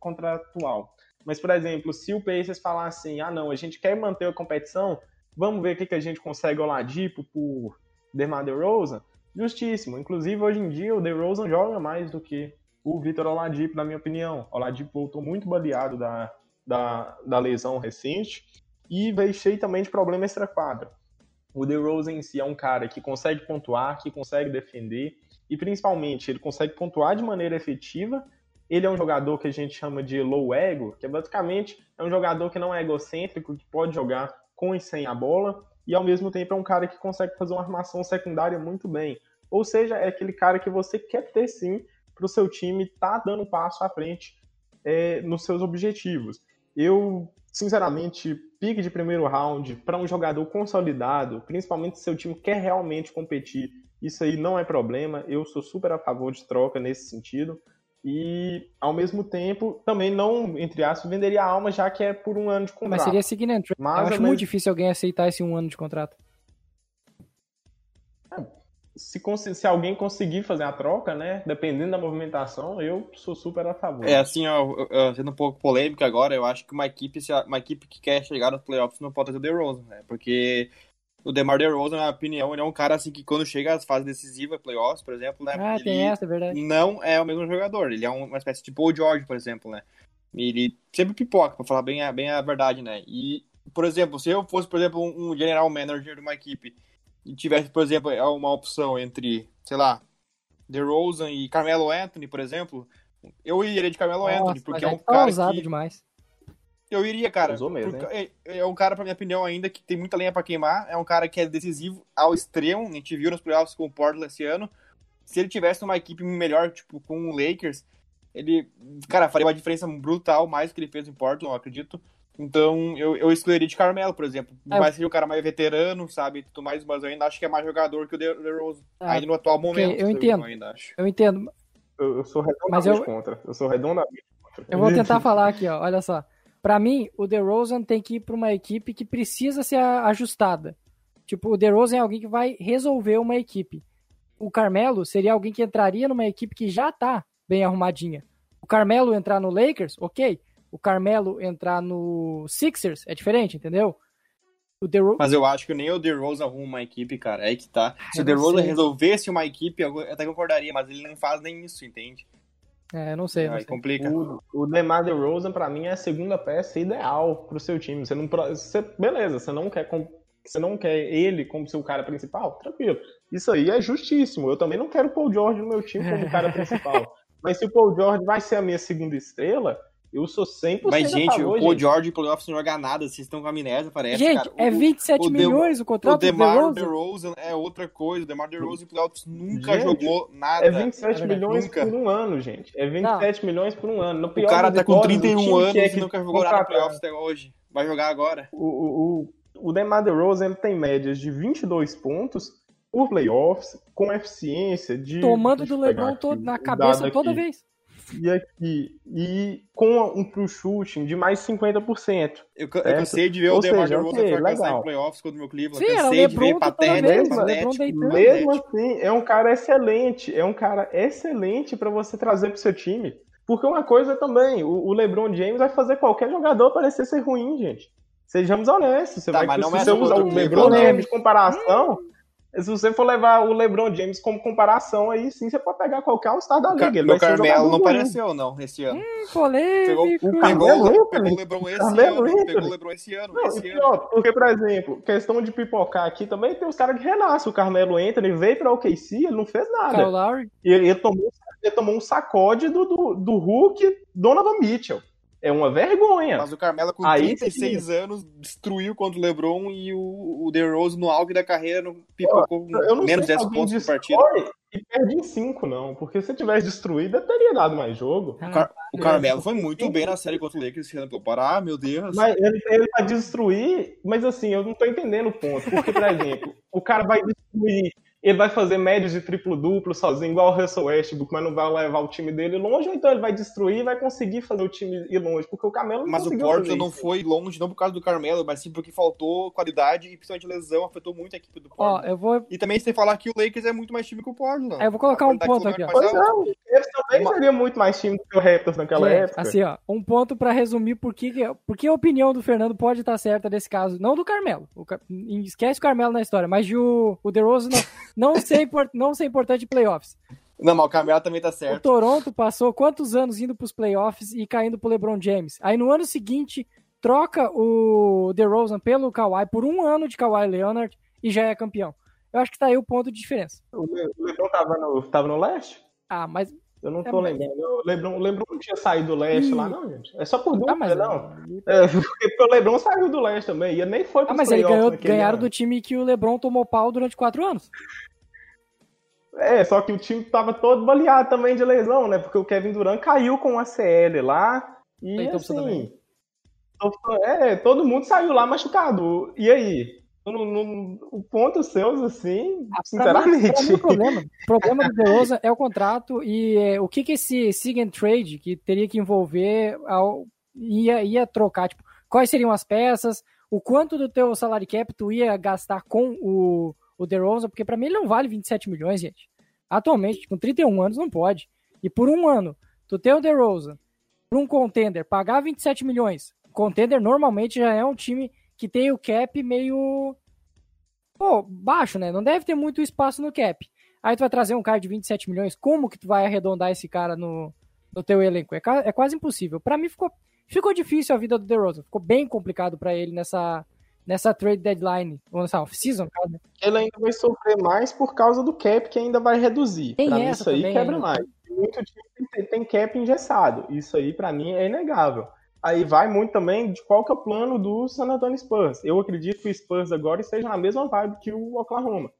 contratual. Mas, por exemplo, se o Pacers falar assim, ah, não, a gente quer manter a competição, vamos ver o que, que a gente consegue Oladipo por DeMar DeRozan, justíssimo. Inclusive, hoje em dia, o DeRozan joga mais do que o Vitor Oladipo, na minha opinião. Oladipo voltou muito baleado da, da, da lesão recente e veio cheio também de problema extra-quadra. O DeRozan em si é um cara que consegue pontuar, que consegue defender e principalmente ele consegue pontuar de maneira efetiva. Ele é um jogador que a gente chama de low ego, que é basicamente é um jogador que não é egocêntrico, que pode jogar com e sem a bola, e ao mesmo tempo é um cara que consegue fazer uma armação secundária muito bem. Ou seja, é aquele cara que você quer ter sim para o seu time tá dando um passo à frente é, nos seus objetivos. Eu, sinceramente, pique de primeiro round para um jogador consolidado, principalmente se seu time quer realmente competir, isso aí não é problema. Eu sou super a favor de troca nesse sentido. E, ao mesmo tempo, também não, entre aspas, venderia a alma, já que é por um ano de contrato. Mas seria trade. Mas, Eu acho muito difícil alguém aceitar esse um ano de contrato. É, se, se alguém conseguir fazer a troca, né, dependendo da movimentação, eu sou super a favor. É, assim, ó, sendo um pouco polêmico agora, eu acho que uma equipe, uma equipe que quer chegar nos playoffs não pode ter o DeRozan, né, porque o DeMar DeRozan, na minha opinião, ele é um cara assim que quando chega às fases decisivas, playoffs, por exemplo, né? Ah, tem essa, é verdade. Não é o mesmo jogador. Ele é uma espécie de Paul George, por exemplo, né? Ele sempre pipoca, pra falar bem a, bem a verdade, né? E, por exemplo, se eu fosse, por exemplo, um general manager de uma equipe e tivesse, por exemplo, uma opção entre, sei lá, DeRozan e Carmelo Anthony, por exemplo, eu iria de Carmelo Nossa, Anthony, porque é um tá cara que... demais. Eu iria, cara. Mesmo, é, é, um cara, pra minha opinião, ainda que tem muita lenha pra queimar. É um cara que é decisivo ao extremo. A gente viu nos playoffs com o Portland esse ano. Se ele tivesse uma equipe melhor, tipo, com o Lakers, ele, cara, faria uma diferença brutal, mais do que ele fez em Portland, eu acredito. Então, eu, eu excluiria de Carmelo, por exemplo. É. Mas seria o cara mais veterano, sabe? Tudo mais, mas eu ainda acho que é mais jogador que o DeRozan. É. Ainda no atual momento. Eu entendo. Eu, ainda acho. eu entendo. Eu, eu sou redondamente eu... contra. Eu sou redondamente contra. Eu vou tentar falar aqui, ó. Olha só. Para mim, o DeRozan tem que ir para uma equipe que precisa ser ajustada. Tipo, o DeRozan é alguém que vai resolver uma equipe. O Carmelo seria alguém que entraria numa equipe que já tá bem arrumadinha. O Carmelo entrar no Lakers, ok. O Carmelo entrar no Sixers é diferente, entendeu? Mas eu acho que nem o DeRozan arruma uma equipe, cara. É que tá. Se o DeRozan resolvesse uma equipe, eu até concordaria, mas ele não faz nem isso, entende? É, não sei. Não sei. complica. O, o DeMar DeRozan, pra mim, é a segunda peça ideal pro seu time. Você não, você, beleza, você não quer você não quer ele como seu cara principal? Tranquilo. Isso aí é justíssimo. Eu também não quero o Paul George no meu time como cara principal. Mas se o Paul George vai ser a minha segunda estrela, eu sou 100% Mas, gente, o Paul. George em playoffs não joga nada, vocês estão com amnésia, parece, Gente, cara. é 27 o, milhões o contrato o DeMar do DeRozan. é outra coisa. O DeMar DeRozan em playoffs nunca gente, jogou nada. É 27 milhões nunca. por um ano, gente. É 27 não. milhões por um ano. No pior o cara tá com 31 anos é e nunca jogou nada em playoffs até hoje. Vai jogar agora. O, o, o DeMar DeRozan tem médias de 22 pontos por playoffs, com eficiência de... Tomando do LeBron todo, na cabeça toda vez e aqui. E com um pro shooting de mais 50%. Eu, eu cansei de ver Ou o DeMar DeRozan okay, fracassar em playoffs contra o meu Cleveland. Sim, cansei de ver patético, patético. Mesmo assim, é um cara excelente. É um cara excelente para você trazer pro seu time. Porque uma coisa também, o, o LeBron James vai fazer qualquer jogador parecer ser ruim, gente. Sejamos honestos. Você tá, vai, se você usar o LeBron James de comparação... Hum se você for levar o LeBron James como comparação, aí sim você pode pegar qualquer All-Star da liga. Ele o Carmelo não apareceu, não, esse ano. Hum, polêmico. Pegou, o pegou, pegou o LeBron esse Carmelo ano. Pegou o LeBron esse ano. Não, esse pior, ano. Porque, por exemplo, questão de pipocar aqui também tem os caras que renascem. O Carmelo entra, ele veio pra OKC, ele não fez nada. E ele, ele, tomou, ele tomou um sacode do, do, do Hulk Donovan Mitchell é uma vergonha. Mas o Carmelo com Aí, 36 sim. anos destruiu contra o LeBron e o, o DeRozan no auge da carreira no, pipocou menos 10 pontos por partida. E perde em 5, não. Porque se tivesse destruído, teria dado mais jogo. O, Car o Carmelo foi muito bem na série contra o Lakers esse ano. Ah, meu Deus. Mas ele, ele vai destruir, mas assim, eu não tô entendendo o ponto. Porque, por exemplo, o cara vai destruir ele vai fazer médios de triplo-duplo sozinho, igual o Russell Westbrook, mas não vai levar o time dele longe, ou então ele vai destruir e vai conseguir fazer o time ir longe, porque o Carmelo não Mas o Portland não foi longe, não por causa do Carmelo, mas sim porque faltou qualidade e principalmente lesão, afetou muito a equipe do Portland. Ó, eu vou... E também sem falar que o Lakers é muito mais time que o Portland. É, eu vou colocar um ponto aqui, ó. Pois não, eles também uma... seriam muito mais time do que o Raptors naquela Gente, época. Assim, ó, um ponto para resumir por que, por que a opinião do Fernando pode estar certa nesse caso, não do Carmelo, o, esquece o Carmelo na história, mas de o, o DeRozan não, não sei por não ser importante playoffs. Não, mas o Carmelo também tá certo. O Toronto passou quantos anos indo pros playoffs e caindo pro LeBron James? Aí no ano seguinte, troca o DeRozan pelo Kawhi por um ano de Kawhi Leonard e já é campeão. Eu acho que tá aí o ponto de diferença. O LeBron tava no, tava no leste? Ah, mas... Eu não é tô é, lembrando. O LeBron, não tinha saído do leste lá, não, gente. É só por dúvida, ah, mas... não. É, porque o LeBron saiu do leste também. E nem foi Ah, mas ele ganhou, ganharam ano. do time que o LeBron tomou pau durante quatro anos. É, só que o time tava todo baleado também de lesão, né? Porque o Kevin Durant caiu com a CL lá. E assim. É, todo mundo saiu lá machucado. E aí? O ponto seus, assim, ah, sinceramente. Mim, o problema, o problema do DeRozan é o contrato e é, o que que esse sig trade que teria que envolver ao, ia, ia trocar, tipo, quais seriam as peças, o quanto do teu salário cap tu ia gastar com o, o DeRozan, porque para mim ele não vale 27 milhões, gente. Atualmente, com 31 anos, não pode. E por um ano, tu ter o DeRozan para um contender, pagar 27 milhões, contender normalmente já é um time que tem o cap meio pô, baixo, né? Não deve ter muito espaço no cap. Aí tu vai trazer um cara de 27 milhões, como que tu vai arredondar esse cara no, no teu elenco? É, é quase impossível. Para mim ficou, ficou difícil a vida do DeRozan, ficou bem complicado para ele nessa nessa trade deadline, ou nessa off-season, né? Ele ainda vai sofrer mais por causa do cap que ainda vai reduzir. Tem pra mim, isso aí quebra mais. Muito time tem, tem cap engessado. Isso aí, para mim, é inegável aí vai muito também de qual que é o plano do San Antonio Spurs. Eu acredito que o Spurs agora esteja na mesma vibe que o Oklahoma.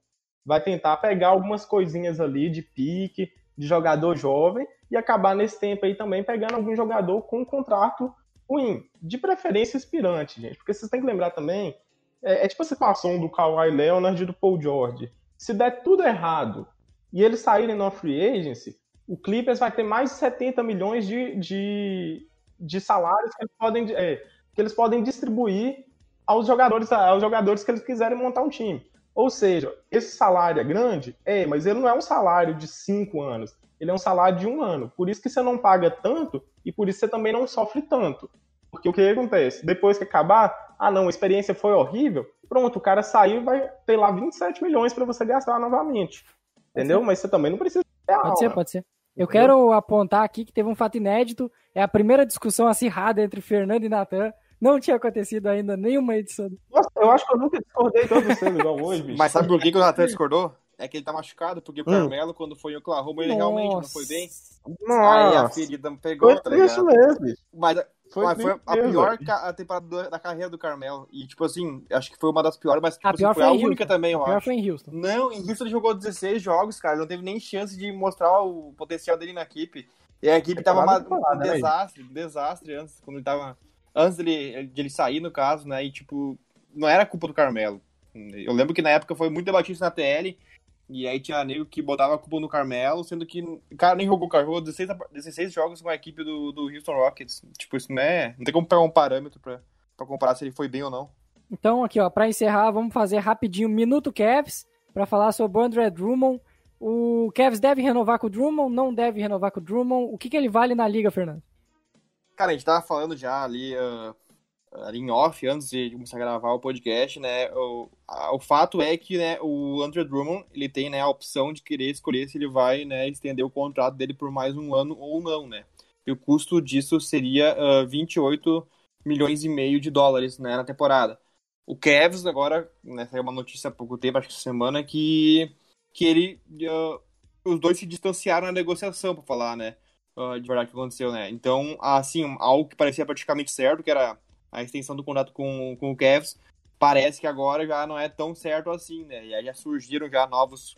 Vai tentar pegar algumas coisinhas ali de pique, de jogador jovem, e acabar nesse tempo aí também pegando algum jogador com um contrato ruim. De preferência aspirante, gente. Porque vocês têm que lembrar também, é, é tipo a situação do Kawhi Leonard e do Paul George. Se der tudo errado e eles saírem no free agency, o Clippers vai ter mais de 70 milhões de, de de salários que eles podem, é, que eles podem distribuir aos jogadores, aos jogadores que eles quiserem montar um time. Ou seja, esse salário é grande? É, mas ele não é um salário de cinco anos. Ele é um salário de um ano. Por isso que você não paga tanto e por isso você também não sofre tanto. Porque o que acontece? Depois que acabar, ah não, a experiência foi horrível, pronto, o cara saiu e vai ter lá 27 milhões para você gastar novamente. Entendeu? Mas você também não precisa. Pode ser, pode ser. Eu quero apontar aqui que teve um fato inédito. É a primeira discussão acirrada entre Fernando e Natan. Não tinha acontecido ainda nenhuma edição. Nossa, eu acho que eu nunca discordei tanto você igual hoje, bicho. Mas sabe por que, que o Natan discordou? É que ele tá machucado, porque o hum. Carmelo, quando foi em Oklahoma, ele Nossa. realmente não foi bem. Nossa. Aí a ferida pegou, foi tá ligado? Isso mesmo. Mas foi, mas foi a pior a temporada da carreira do Carmelo. E, tipo assim, acho que foi uma das piores, mas tipo, a assim, foi, a única Houston. também, eu a pior acho. foi em Houston. Não, em Houston ele jogou 16 jogos, cara. Não teve nem chance de mostrar o potencial dele na equipe. E a equipe tava uma, um né, desastre, um desastre antes, quando ele tava. Antes dele, de ele sair, no caso, né? E, tipo, não era culpa do Carmelo. Eu lembro que na época foi muito debatido na TL. E aí tinha nego que botava a culpa no Carmelo, sendo que o cara nem jogou, cara jogou 16, 16 jogos com a equipe do, do Houston Rockets. Tipo, isso não é. Não tem como pegar um parâmetro pra, pra comparar se ele foi bem ou não. Então, aqui, ó, pra encerrar, vamos fazer rapidinho Minuto Cavs para falar sobre o André Drummond. O Cavs deve renovar com o Drummond? Não deve renovar com o Drummond? O que, que ele vale na liga, Fernando? Cara, a gente tava falando já ali uh, ali em off, antes de começar a gravar o podcast, né, o, a, o fato é que, né, o Andrew Drummond, ele tem, né, a opção de querer escolher se ele vai, né, estender o contrato dele por mais um ano ou não, né. E o custo disso seria uh, 28 milhões e meio de dólares, né, na temporada. O Cavs agora, né, saiu uma notícia há pouco tempo, acho que semana, que, que ele, uh, os dois se distanciaram na negociação, para falar, né, uh, de verdade que aconteceu, né. Então, assim, algo que parecia praticamente certo, que era a extensão do contrato com, com o Cavs, parece que agora já não é tão certo assim, né? E aí já surgiram já novos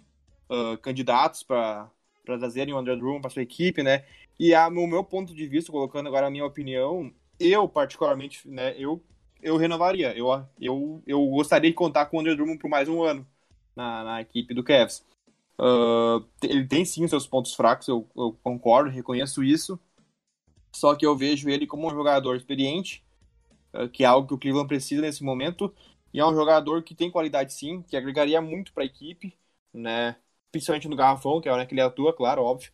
uh, candidatos para trazerem o André Drummond para sua equipe, né? E a, no meu ponto de vista, colocando agora a minha opinião, eu particularmente, né, eu, eu renovaria. Eu, eu, eu gostaria de contar com o André Drummond por mais um ano na, na equipe do Cavs. Uh, ele tem sim seus pontos fracos, eu, eu concordo, reconheço isso. Só que eu vejo ele como um jogador experiente, que é algo que o Cleveland precisa nesse momento. E é um jogador que tem qualidade sim, que agregaria muito para a equipe, né? Principalmente no garrafão, que é onde ele atua, claro, óbvio.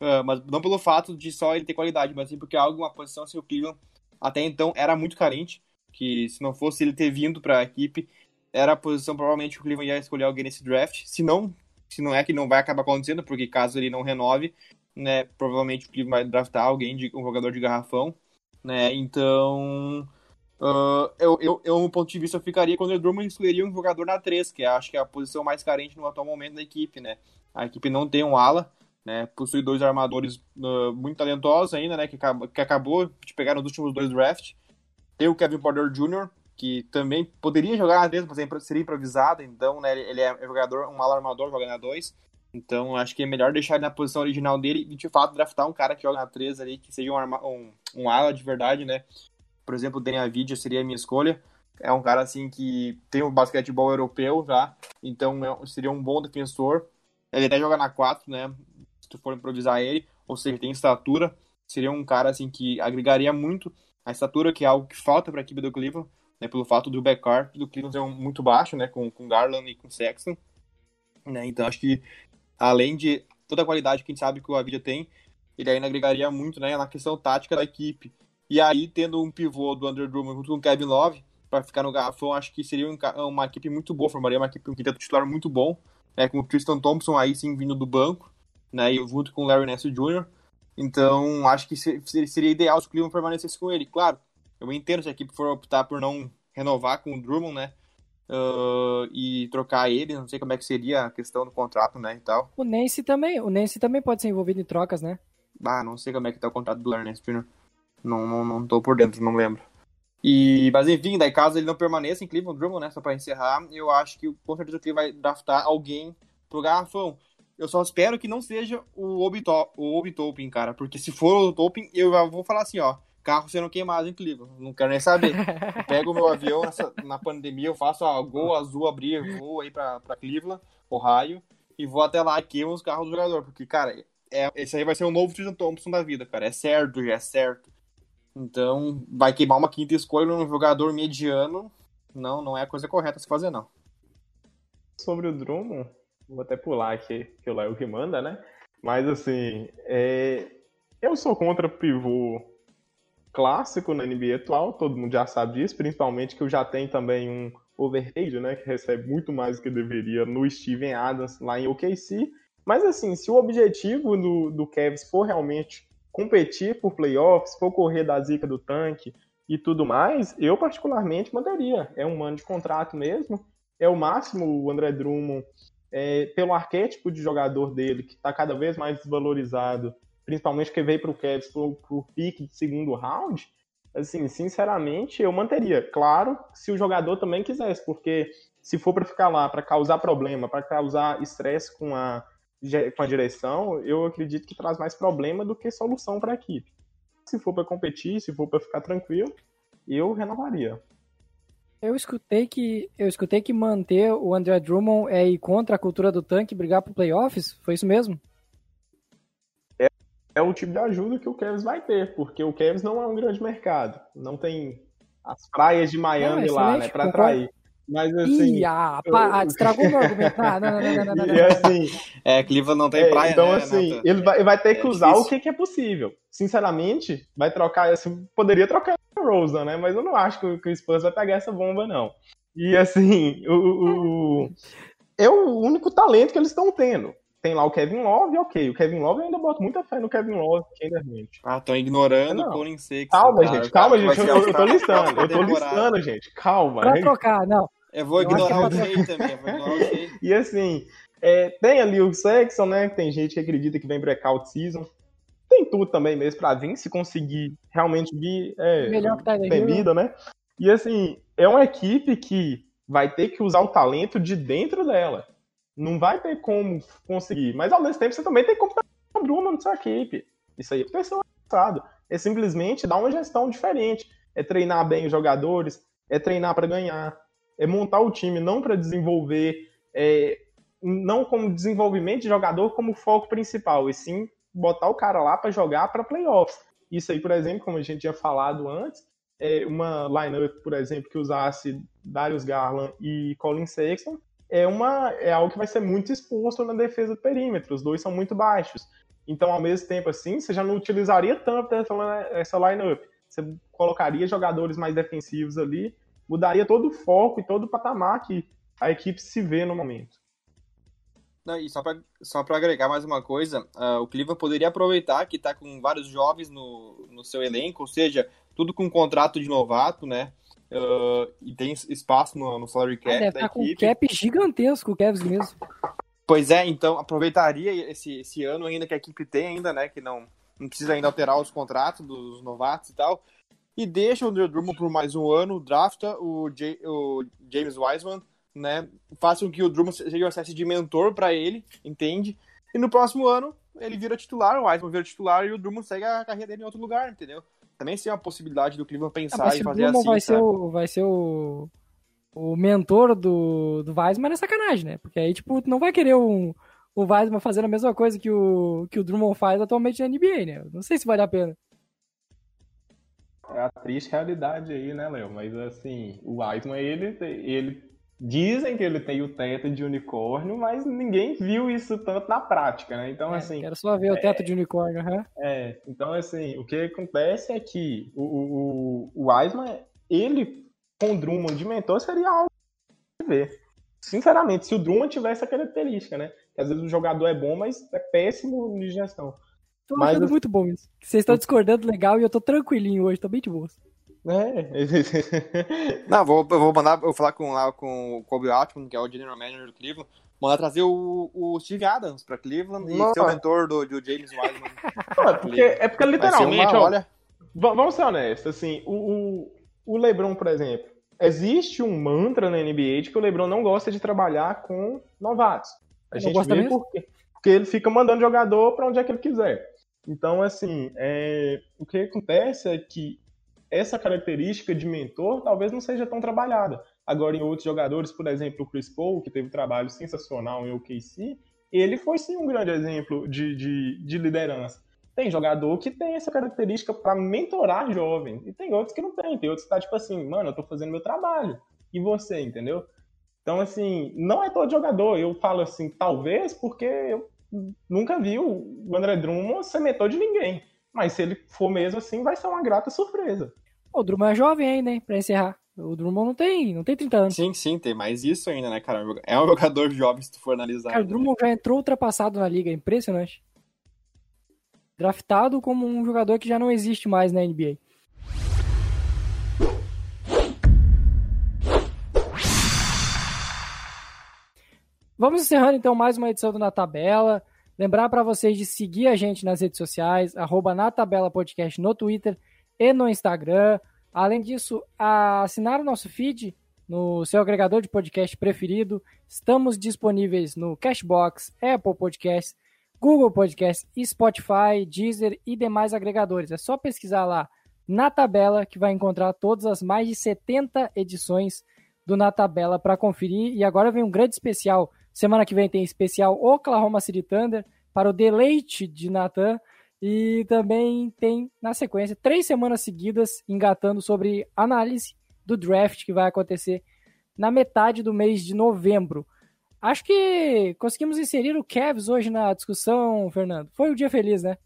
Uh, mas não pelo fato de só ele ter qualidade, mas sim porque é algo, uma posição assim, o Cleveland até então era muito carente, que se não fosse ele ter vindo para a equipe, era a posição provavelmente que o Cleveland ia escolher alguém nesse draft. Se não, se não é que não vai acabar acontecendo, porque caso ele não renove, né, provavelmente o Cleveland vai draftar alguém de um jogador de garrafão, né? Então, Uh, eu, eu, eu, no ponto de vista, eu ficaria quando o Drummond escolheria um jogador na 3, que acho que é a posição mais carente no atual momento da equipe, né? A equipe não tem um ala, né? Possui dois armadores uh, muito talentosos ainda, né? Que, que acabou de pegar nos últimos dois drafts. Tem o Kevin Porter Jr., que também poderia jogar na 3, mas seria improvisado, então, né? Ele é jogador, um ala armador, joga na 2. Então, acho que é melhor deixar ele na posição original dele e, de fato, draftar um cara que joga na 3 ali, que seja um, arma, um, um ala de verdade, né? Por exemplo, o Daniel Avidia seria a minha escolha. É um cara, assim, que tem um basquetebol europeu já, então é, seria um bom defensor. Ele até joga na 4, né? Se tu for improvisar ele, ou seja, tem estatura. Seria um cara, assim, que agregaria muito a estatura, que é algo que falta para a equipe do Cleveland, né? Pelo fato do backcourt do Cleveland ser muito baixo, né? Com, com Garland e com Sexton. Né? Então, acho que além de toda a qualidade que a gente sabe que o Avidia tem, ele ainda agregaria muito né, na questão tática da equipe. E aí, tendo um pivô do Andrew Drummond junto com o Kevin Love, para ficar no garrafão, acho que seria uma equipe muito boa, formaria uma equipe, um quinteto titular muito bom, né, com o Tristan Thompson aí sim vindo do banco, né, e junto com o Larry Nance Jr., então, acho que seria ideal se o Cleveland permanecesse com ele. Claro, eu entendo se a equipe for optar por não renovar com o Drummond, né? Uh, e trocar ele, não sei como é que seria a questão do contrato, né, e tal. O Nance também, o Nance também pode ser envolvido em trocas, né? Ah, não sei como é que tá o contrato do Larry Nance Jr. Não, não, não tô por dentro, não lembro. E, mas enfim, daí caso ele não permaneça em Cleveland Drummond, né, só pra encerrar, eu acho que com certeza o Cleveland vai draftar alguém pro garrafão. Eu só espero que não seja o Obi-Topping, cara. Porque se for o Topping, eu vou falar assim, ó. Carro sendo queimado em Cleveland. Não quero nem saber. pego o meu avião nessa, na pandemia, eu faço a Gol Azul abrir, vou aí pra, pra Cleveland, Ohio, e vou até lá e queimo os carros do jogador. Porque, cara, é, esse aí vai ser o novo Tristan Thompson da vida, cara. É certo, já é certo. Então, vai queimar uma quinta escolha num jogador mediano. Não, não é a coisa correta a se fazer, não. Sobre o Drummond, Vou até pular aqui, que o Léo que manda, né? Mas assim, é... eu sou contra pivô clássico na NBA atual, todo mundo já sabe disso, principalmente que já tenho também um overpaid, né, que recebe muito mais do que deveria no Steven Adams lá em OKC. Mas assim, se o objetivo do, do Cavs for realmente competir por playoffs, for correr da zica do tanque e tudo mais, eu particularmente mandaria. É um ano de contrato mesmo. É o máximo o André Drummond é, pelo arquétipo de jogador dele, que está cada vez mais desvalorizado, principalmente que veio para o Cavs por, por pique de segundo round, assim, sinceramente, eu manteria. Claro, se o jogador também quisesse, porque se for para ficar lá, para causar problema, para causar estresse com a, com a direção, eu acredito que traz mais problema do que solução para a equipe. Se for para competir, se for para ficar tranquilo, eu renovaria. Eu escutei que eu escutei que manter o André Drummond é ir contra a cultura do tanque brigar pro playoffs. Foi isso mesmo? É, é o tipo de ajuda que o Cavs vai ter, porque o Cavs não é um grande mercado. Não tem as praias de Miami não, lá, né, para atrair. Mas assim. Ih, ah, eu... ah, estragou meu argumento. Ah, não, não, não, não, não, não. E assim. É, Cleveland não tem é, praia, Então, né, assim, ele vai, vai ter que é usar difícil. o que, que, é possível. Sinceramente, vai trocar. Assim, poderia trocar o Rosa, né? Mas eu não acho que, que o Spurs vai pegar essa bomba, não. E assim, o, o, é o único talento que eles estão tendo. Tem lá o Kevin Love, ok. O Kevin Love eu ainda boto muita fé no Kevin Love, quem é. Ah, estão ignorando o Colin Sexton. Calma, cara, gente, calma, gente. Eu, eu, tô listando, eu tô listando, gente. Calma. Pra trocar, não. Eu vou ignorar o Shea também, vou ignorar o. E assim, é, tem ali o Sexton, né? Tem gente que acredita que vem breakout season. Tem tudo também mesmo pra vir, se conseguir realmente vir é, Melhor que tá vida, né? E assim, é uma equipe que vai ter que usar o talento de dentro dela não vai ter como conseguir. Mas ao mesmo tempo você também tem como estar o Bruno na sua equipe. Isso aí é personalizado. É simplesmente dar uma gestão diferente. É treinar bem os jogadores, é treinar para ganhar, é montar o time não para desenvolver, é, não como desenvolvimento de jogador como foco principal, e sim botar o cara lá para jogar para playoffs. Isso aí, por exemplo, como a gente tinha falado antes, é uma lineup, por exemplo, que usasse Darius Garland e Colin Sexton, é, uma, é algo que vai ser muito exposto na defesa do perímetro. Os dois são muito baixos. Então, ao mesmo tempo, assim, você já não utilizaria tanto essa, lineup. Você colocaria jogadores mais defensivos ali, mudaria todo o foco e todo o patamar que a equipe se vê no momento. Não, e só para só agregar mais uma coisa, uh, o Cleveland poderia aproveitar que está com vários jovens no, no seu elenco, ou seja, tudo com contrato de novato, né? Uh, e tem espaço no, no salary cap ah, deve da tá com um cap gigantesco o Cavs mesmo. Pois é, então aproveitaria esse, esse ano ainda que a equipe tem ainda, né, que não, não precisa ainda alterar os contratos dos novatos e tal, e deixa o Andrew Drummond por mais um ano, drafta o, J, o James Wiseman, né? Faça com que o Drummond seja uma espécie de mentor para ele, entende? E no próximo ano ele vira titular, o Wiseman vira titular e o Drummond segue a carreira dele em outro lugar, entendeu? Também seria uma possibilidade do Cleveland pensar ah, em fazer assim. Vai ser, o, vai ser o, o mentor do, do Weisman é sacanagem, né? Porque aí, tipo, não vai querer um, o Weisman fazendo a mesma coisa que o, que o Drummond faz atualmente na NBA, né? Não sei se vale a pena. É a triste realidade aí, né, Léo? Mas assim, o Weisman, ele, ele dizem que ele tem o teto de unicórnio, mas ninguém viu isso tanto na prática, né? Então, é, assim. Quero só ver é, o teto de unicórnio, uhum. É, então, assim, o que acontece é que o, o, o Weisman, ele com o Drummond de mentor seria algo de ver. Sinceramente, se o Drummond tivesse essa característica, né? Que às vezes o jogador é bom, mas é péssimo de gestão. Tô mas, achando muito bom isso. Vocês estão discordando legal e eu tô tranquilinho hoje, tô bem de boa. É. Não, vou, vou mandar, vou falar com, lá, com o Kobe Altman, que é o General Manager do Cleveland, mandar trazer o, o Steve Adams pra Cleveland e ser o mentor do, do James Wiseman. é, porque, é porque literalmente, uma, ó, olha... vamos ser honestos, assim, o, o, o LeBron, por exemplo, existe um mantra na NBA de que o LeBron não gosta de trabalhar com novatos. A gente vê mesmo? porque, porque ele fica mandando jogador para onde é que ele quiser. Então, assim, é, o que acontece é que essa característica de mentor talvez não seja tão trabalhada. Agora, em outros jogadores, por exemplo, o Chris Paul, que teve um trabalho sensacional em OKC, ele foi sim um grande exemplo de, de, de liderança. Tem jogador que tem essa característica para mentorar jovens, e tem outros que não tem. Tem outros que tá tipo assim, mano, eu tô fazendo meu trabalho. E você, entendeu? Então, assim, não é todo jogador. Eu falo assim, talvez porque eu nunca vi o André Drummond ser mentor de ninguém. Mas se ele for mesmo assim, vai ser uma grata surpresa. O Drummond é jovem ainda, hein, pra encerrar. O Drummond não tem, não tem 30 anos. Sim, sim, tem mais isso ainda, né, cara? É um jogador jovem se tu for analisar. Cara, o Drummond já entrou ultrapassado na liga, impressionante. Draftado como um jogador que já não existe mais na NBA. Vamos encerrando então mais uma edição do Na Tabela. Lembrar para vocês de seguir a gente nas redes sociais, arroba na tabela podcast no Twitter e no Instagram. Além disso, assinar o nosso feed no seu agregador de podcast preferido. Estamos disponíveis no Cashbox, Apple Podcasts, Google Podcasts, Spotify, Deezer e demais agregadores. É só pesquisar lá na tabela que vai encontrar todas as mais de 70 edições do Na Tabela para conferir. E agora vem um grande especial Semana que vem tem especial Oklahoma City Thunder para o deleite de Nathan. E também tem, na sequência, três semanas seguidas engatando sobre análise do draft que vai acontecer na metade do mês de novembro. Acho que conseguimos inserir o Cavs hoje na discussão, Fernando. Foi um dia feliz, né?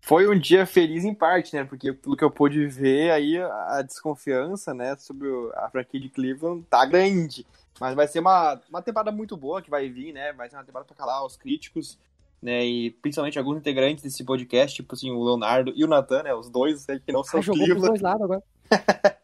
Foi um dia feliz em parte, né? Porque pelo que eu pude ver, aí a desconfiança, né, sobre a franquia de Cleveland tá grande. Mas vai ser uma, uma temporada muito boa que vai vir, né? Vai ser uma temporada para calar os críticos, né? E principalmente alguns integrantes desse podcast, tipo assim, o Leonardo e o Nathan, né? Os dois que não são ah, jogou dois lados agora.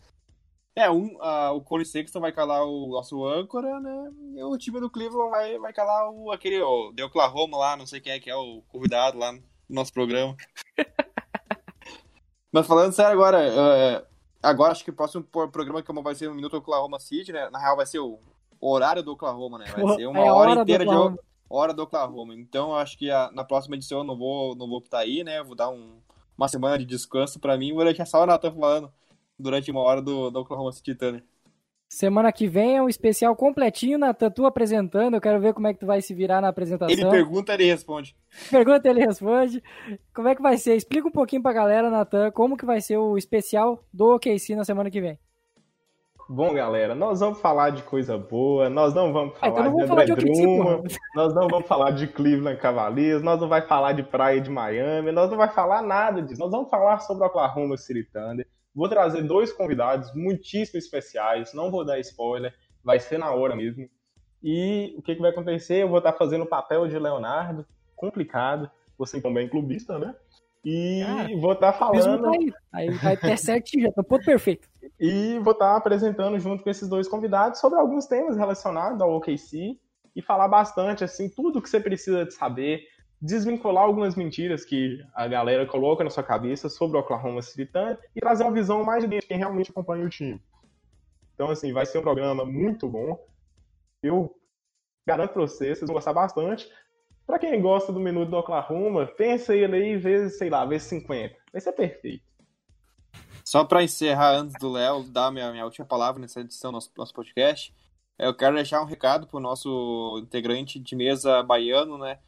é, um, uh, o Cole Sexton vai calar o nosso âncora, né? E o time do Cleveland vai, vai calar o, aquele, o de Oklahoma lá, não sei quem é que é o convidado lá no nosso programa. Mas falando sério agora, uh, agora acho que o próximo programa que vai ser o Minuto Oklahoma City, né? Na real vai ser o horário do Oklahoma, né? Vai ser uma é hora, hora, inteira de hora do Oklahoma. Então eu acho que a, na próxima edição eu não vou, não vou estar aí, né? vou dar um, uma semana de descanso para mim. Vou deixar só o Nathan falando durante uma hora do, do Oklahoma City Thunder. Semana que vem é um especial completinho, Natan, tu apresentando. Eu quero ver como é que tu vai se virar na apresentação. Ele pergunta, ele responde. Pergunta, ele responde. Como é que vai ser? Explica um pouquinho pra galera, Natan, como que vai ser o especial do OKC na semana que vem. Bom, galera, nós vamos falar de coisa boa, nós não vamos ah, falar então de André Drummond, nós não vamos falar de Cleveland Cavaliers, nós não vamos falar de praia de Miami, nós não vamos falar nada disso. Nós vamos falar sobre o Oklahoma City Thunder. Vou trazer dois convidados muitíssimo especiais, não vou dar spoiler, vai ser na hora mesmo. E o que, que vai acontecer? Eu vou estar fazendo o papel de Leonardo, complicado, você também é clubista, né? E Cara, vou estar falando. Tá aí. aí vai ter certinho, já tá ponto perfeito. E vou estar apresentando junto com esses dois convidados sobre alguns temas relacionados ao OKC e falar bastante, assim, tudo que você precisa de saber, desvincular algumas mentiras que a galera coloca na sua cabeça sobre o Oklahoma City Thunder e trazer uma visão mais de quem realmente acompanha o time. Então, assim, vai ser um programa muito bom. Eu garanto pra vocês, vocês vão gostar bastante. Pra quem gosta do menu do Oklahoma, pensa ele aí vezes, sei lá, vezes 50. Vai ser perfeito. Só para encerrar antes do Léo dar minha, minha última palavra nessa edição do nosso, nosso podcast, eu quero deixar um recado pro nosso integrante de mesa baiano, né?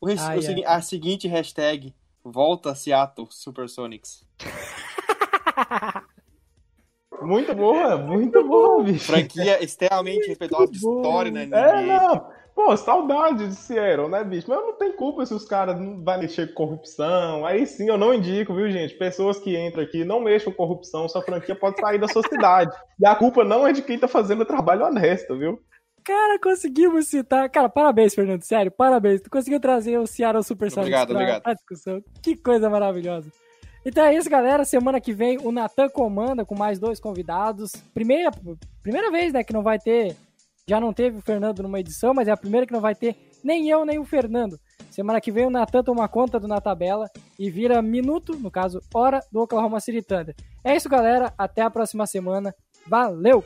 O, ai, o, ai. A seguinte hashtag, volta Seattle Supersonics. Muito boa, muito boa, bicho. Franquia extremamente respeitosa de história, né? É, não. Pô, saudade de Seattle, né, bicho? Mas não tem culpa se os caras não vão mexer com corrupção. Aí sim, eu não indico, viu, gente? Pessoas que entram aqui não mexam com corrupção, sua franquia pode sair da sua cidade. E a culpa não é de quem tá fazendo o trabalho honesto, viu? Cara, conseguimos citar. Cara, parabéns, Fernando. Sério, parabéns. Tu conseguiu trazer o Seattle Supersonics obrigado, pra, obrigado. pra discussão. Que coisa maravilhosa. Então é isso, galera. Semana que vem o Natan comanda com mais dois convidados. Primeira, primeira vez, né, que não vai ter já não teve o Fernando numa edição, mas é a primeira que não vai ter nem eu, nem o Fernando. Semana que vem o Natan toma conta do Na Tabela e vira minuto, no caso, hora do Oklahoma City Thunder. É isso, galera. Até a próxima semana. Valeu!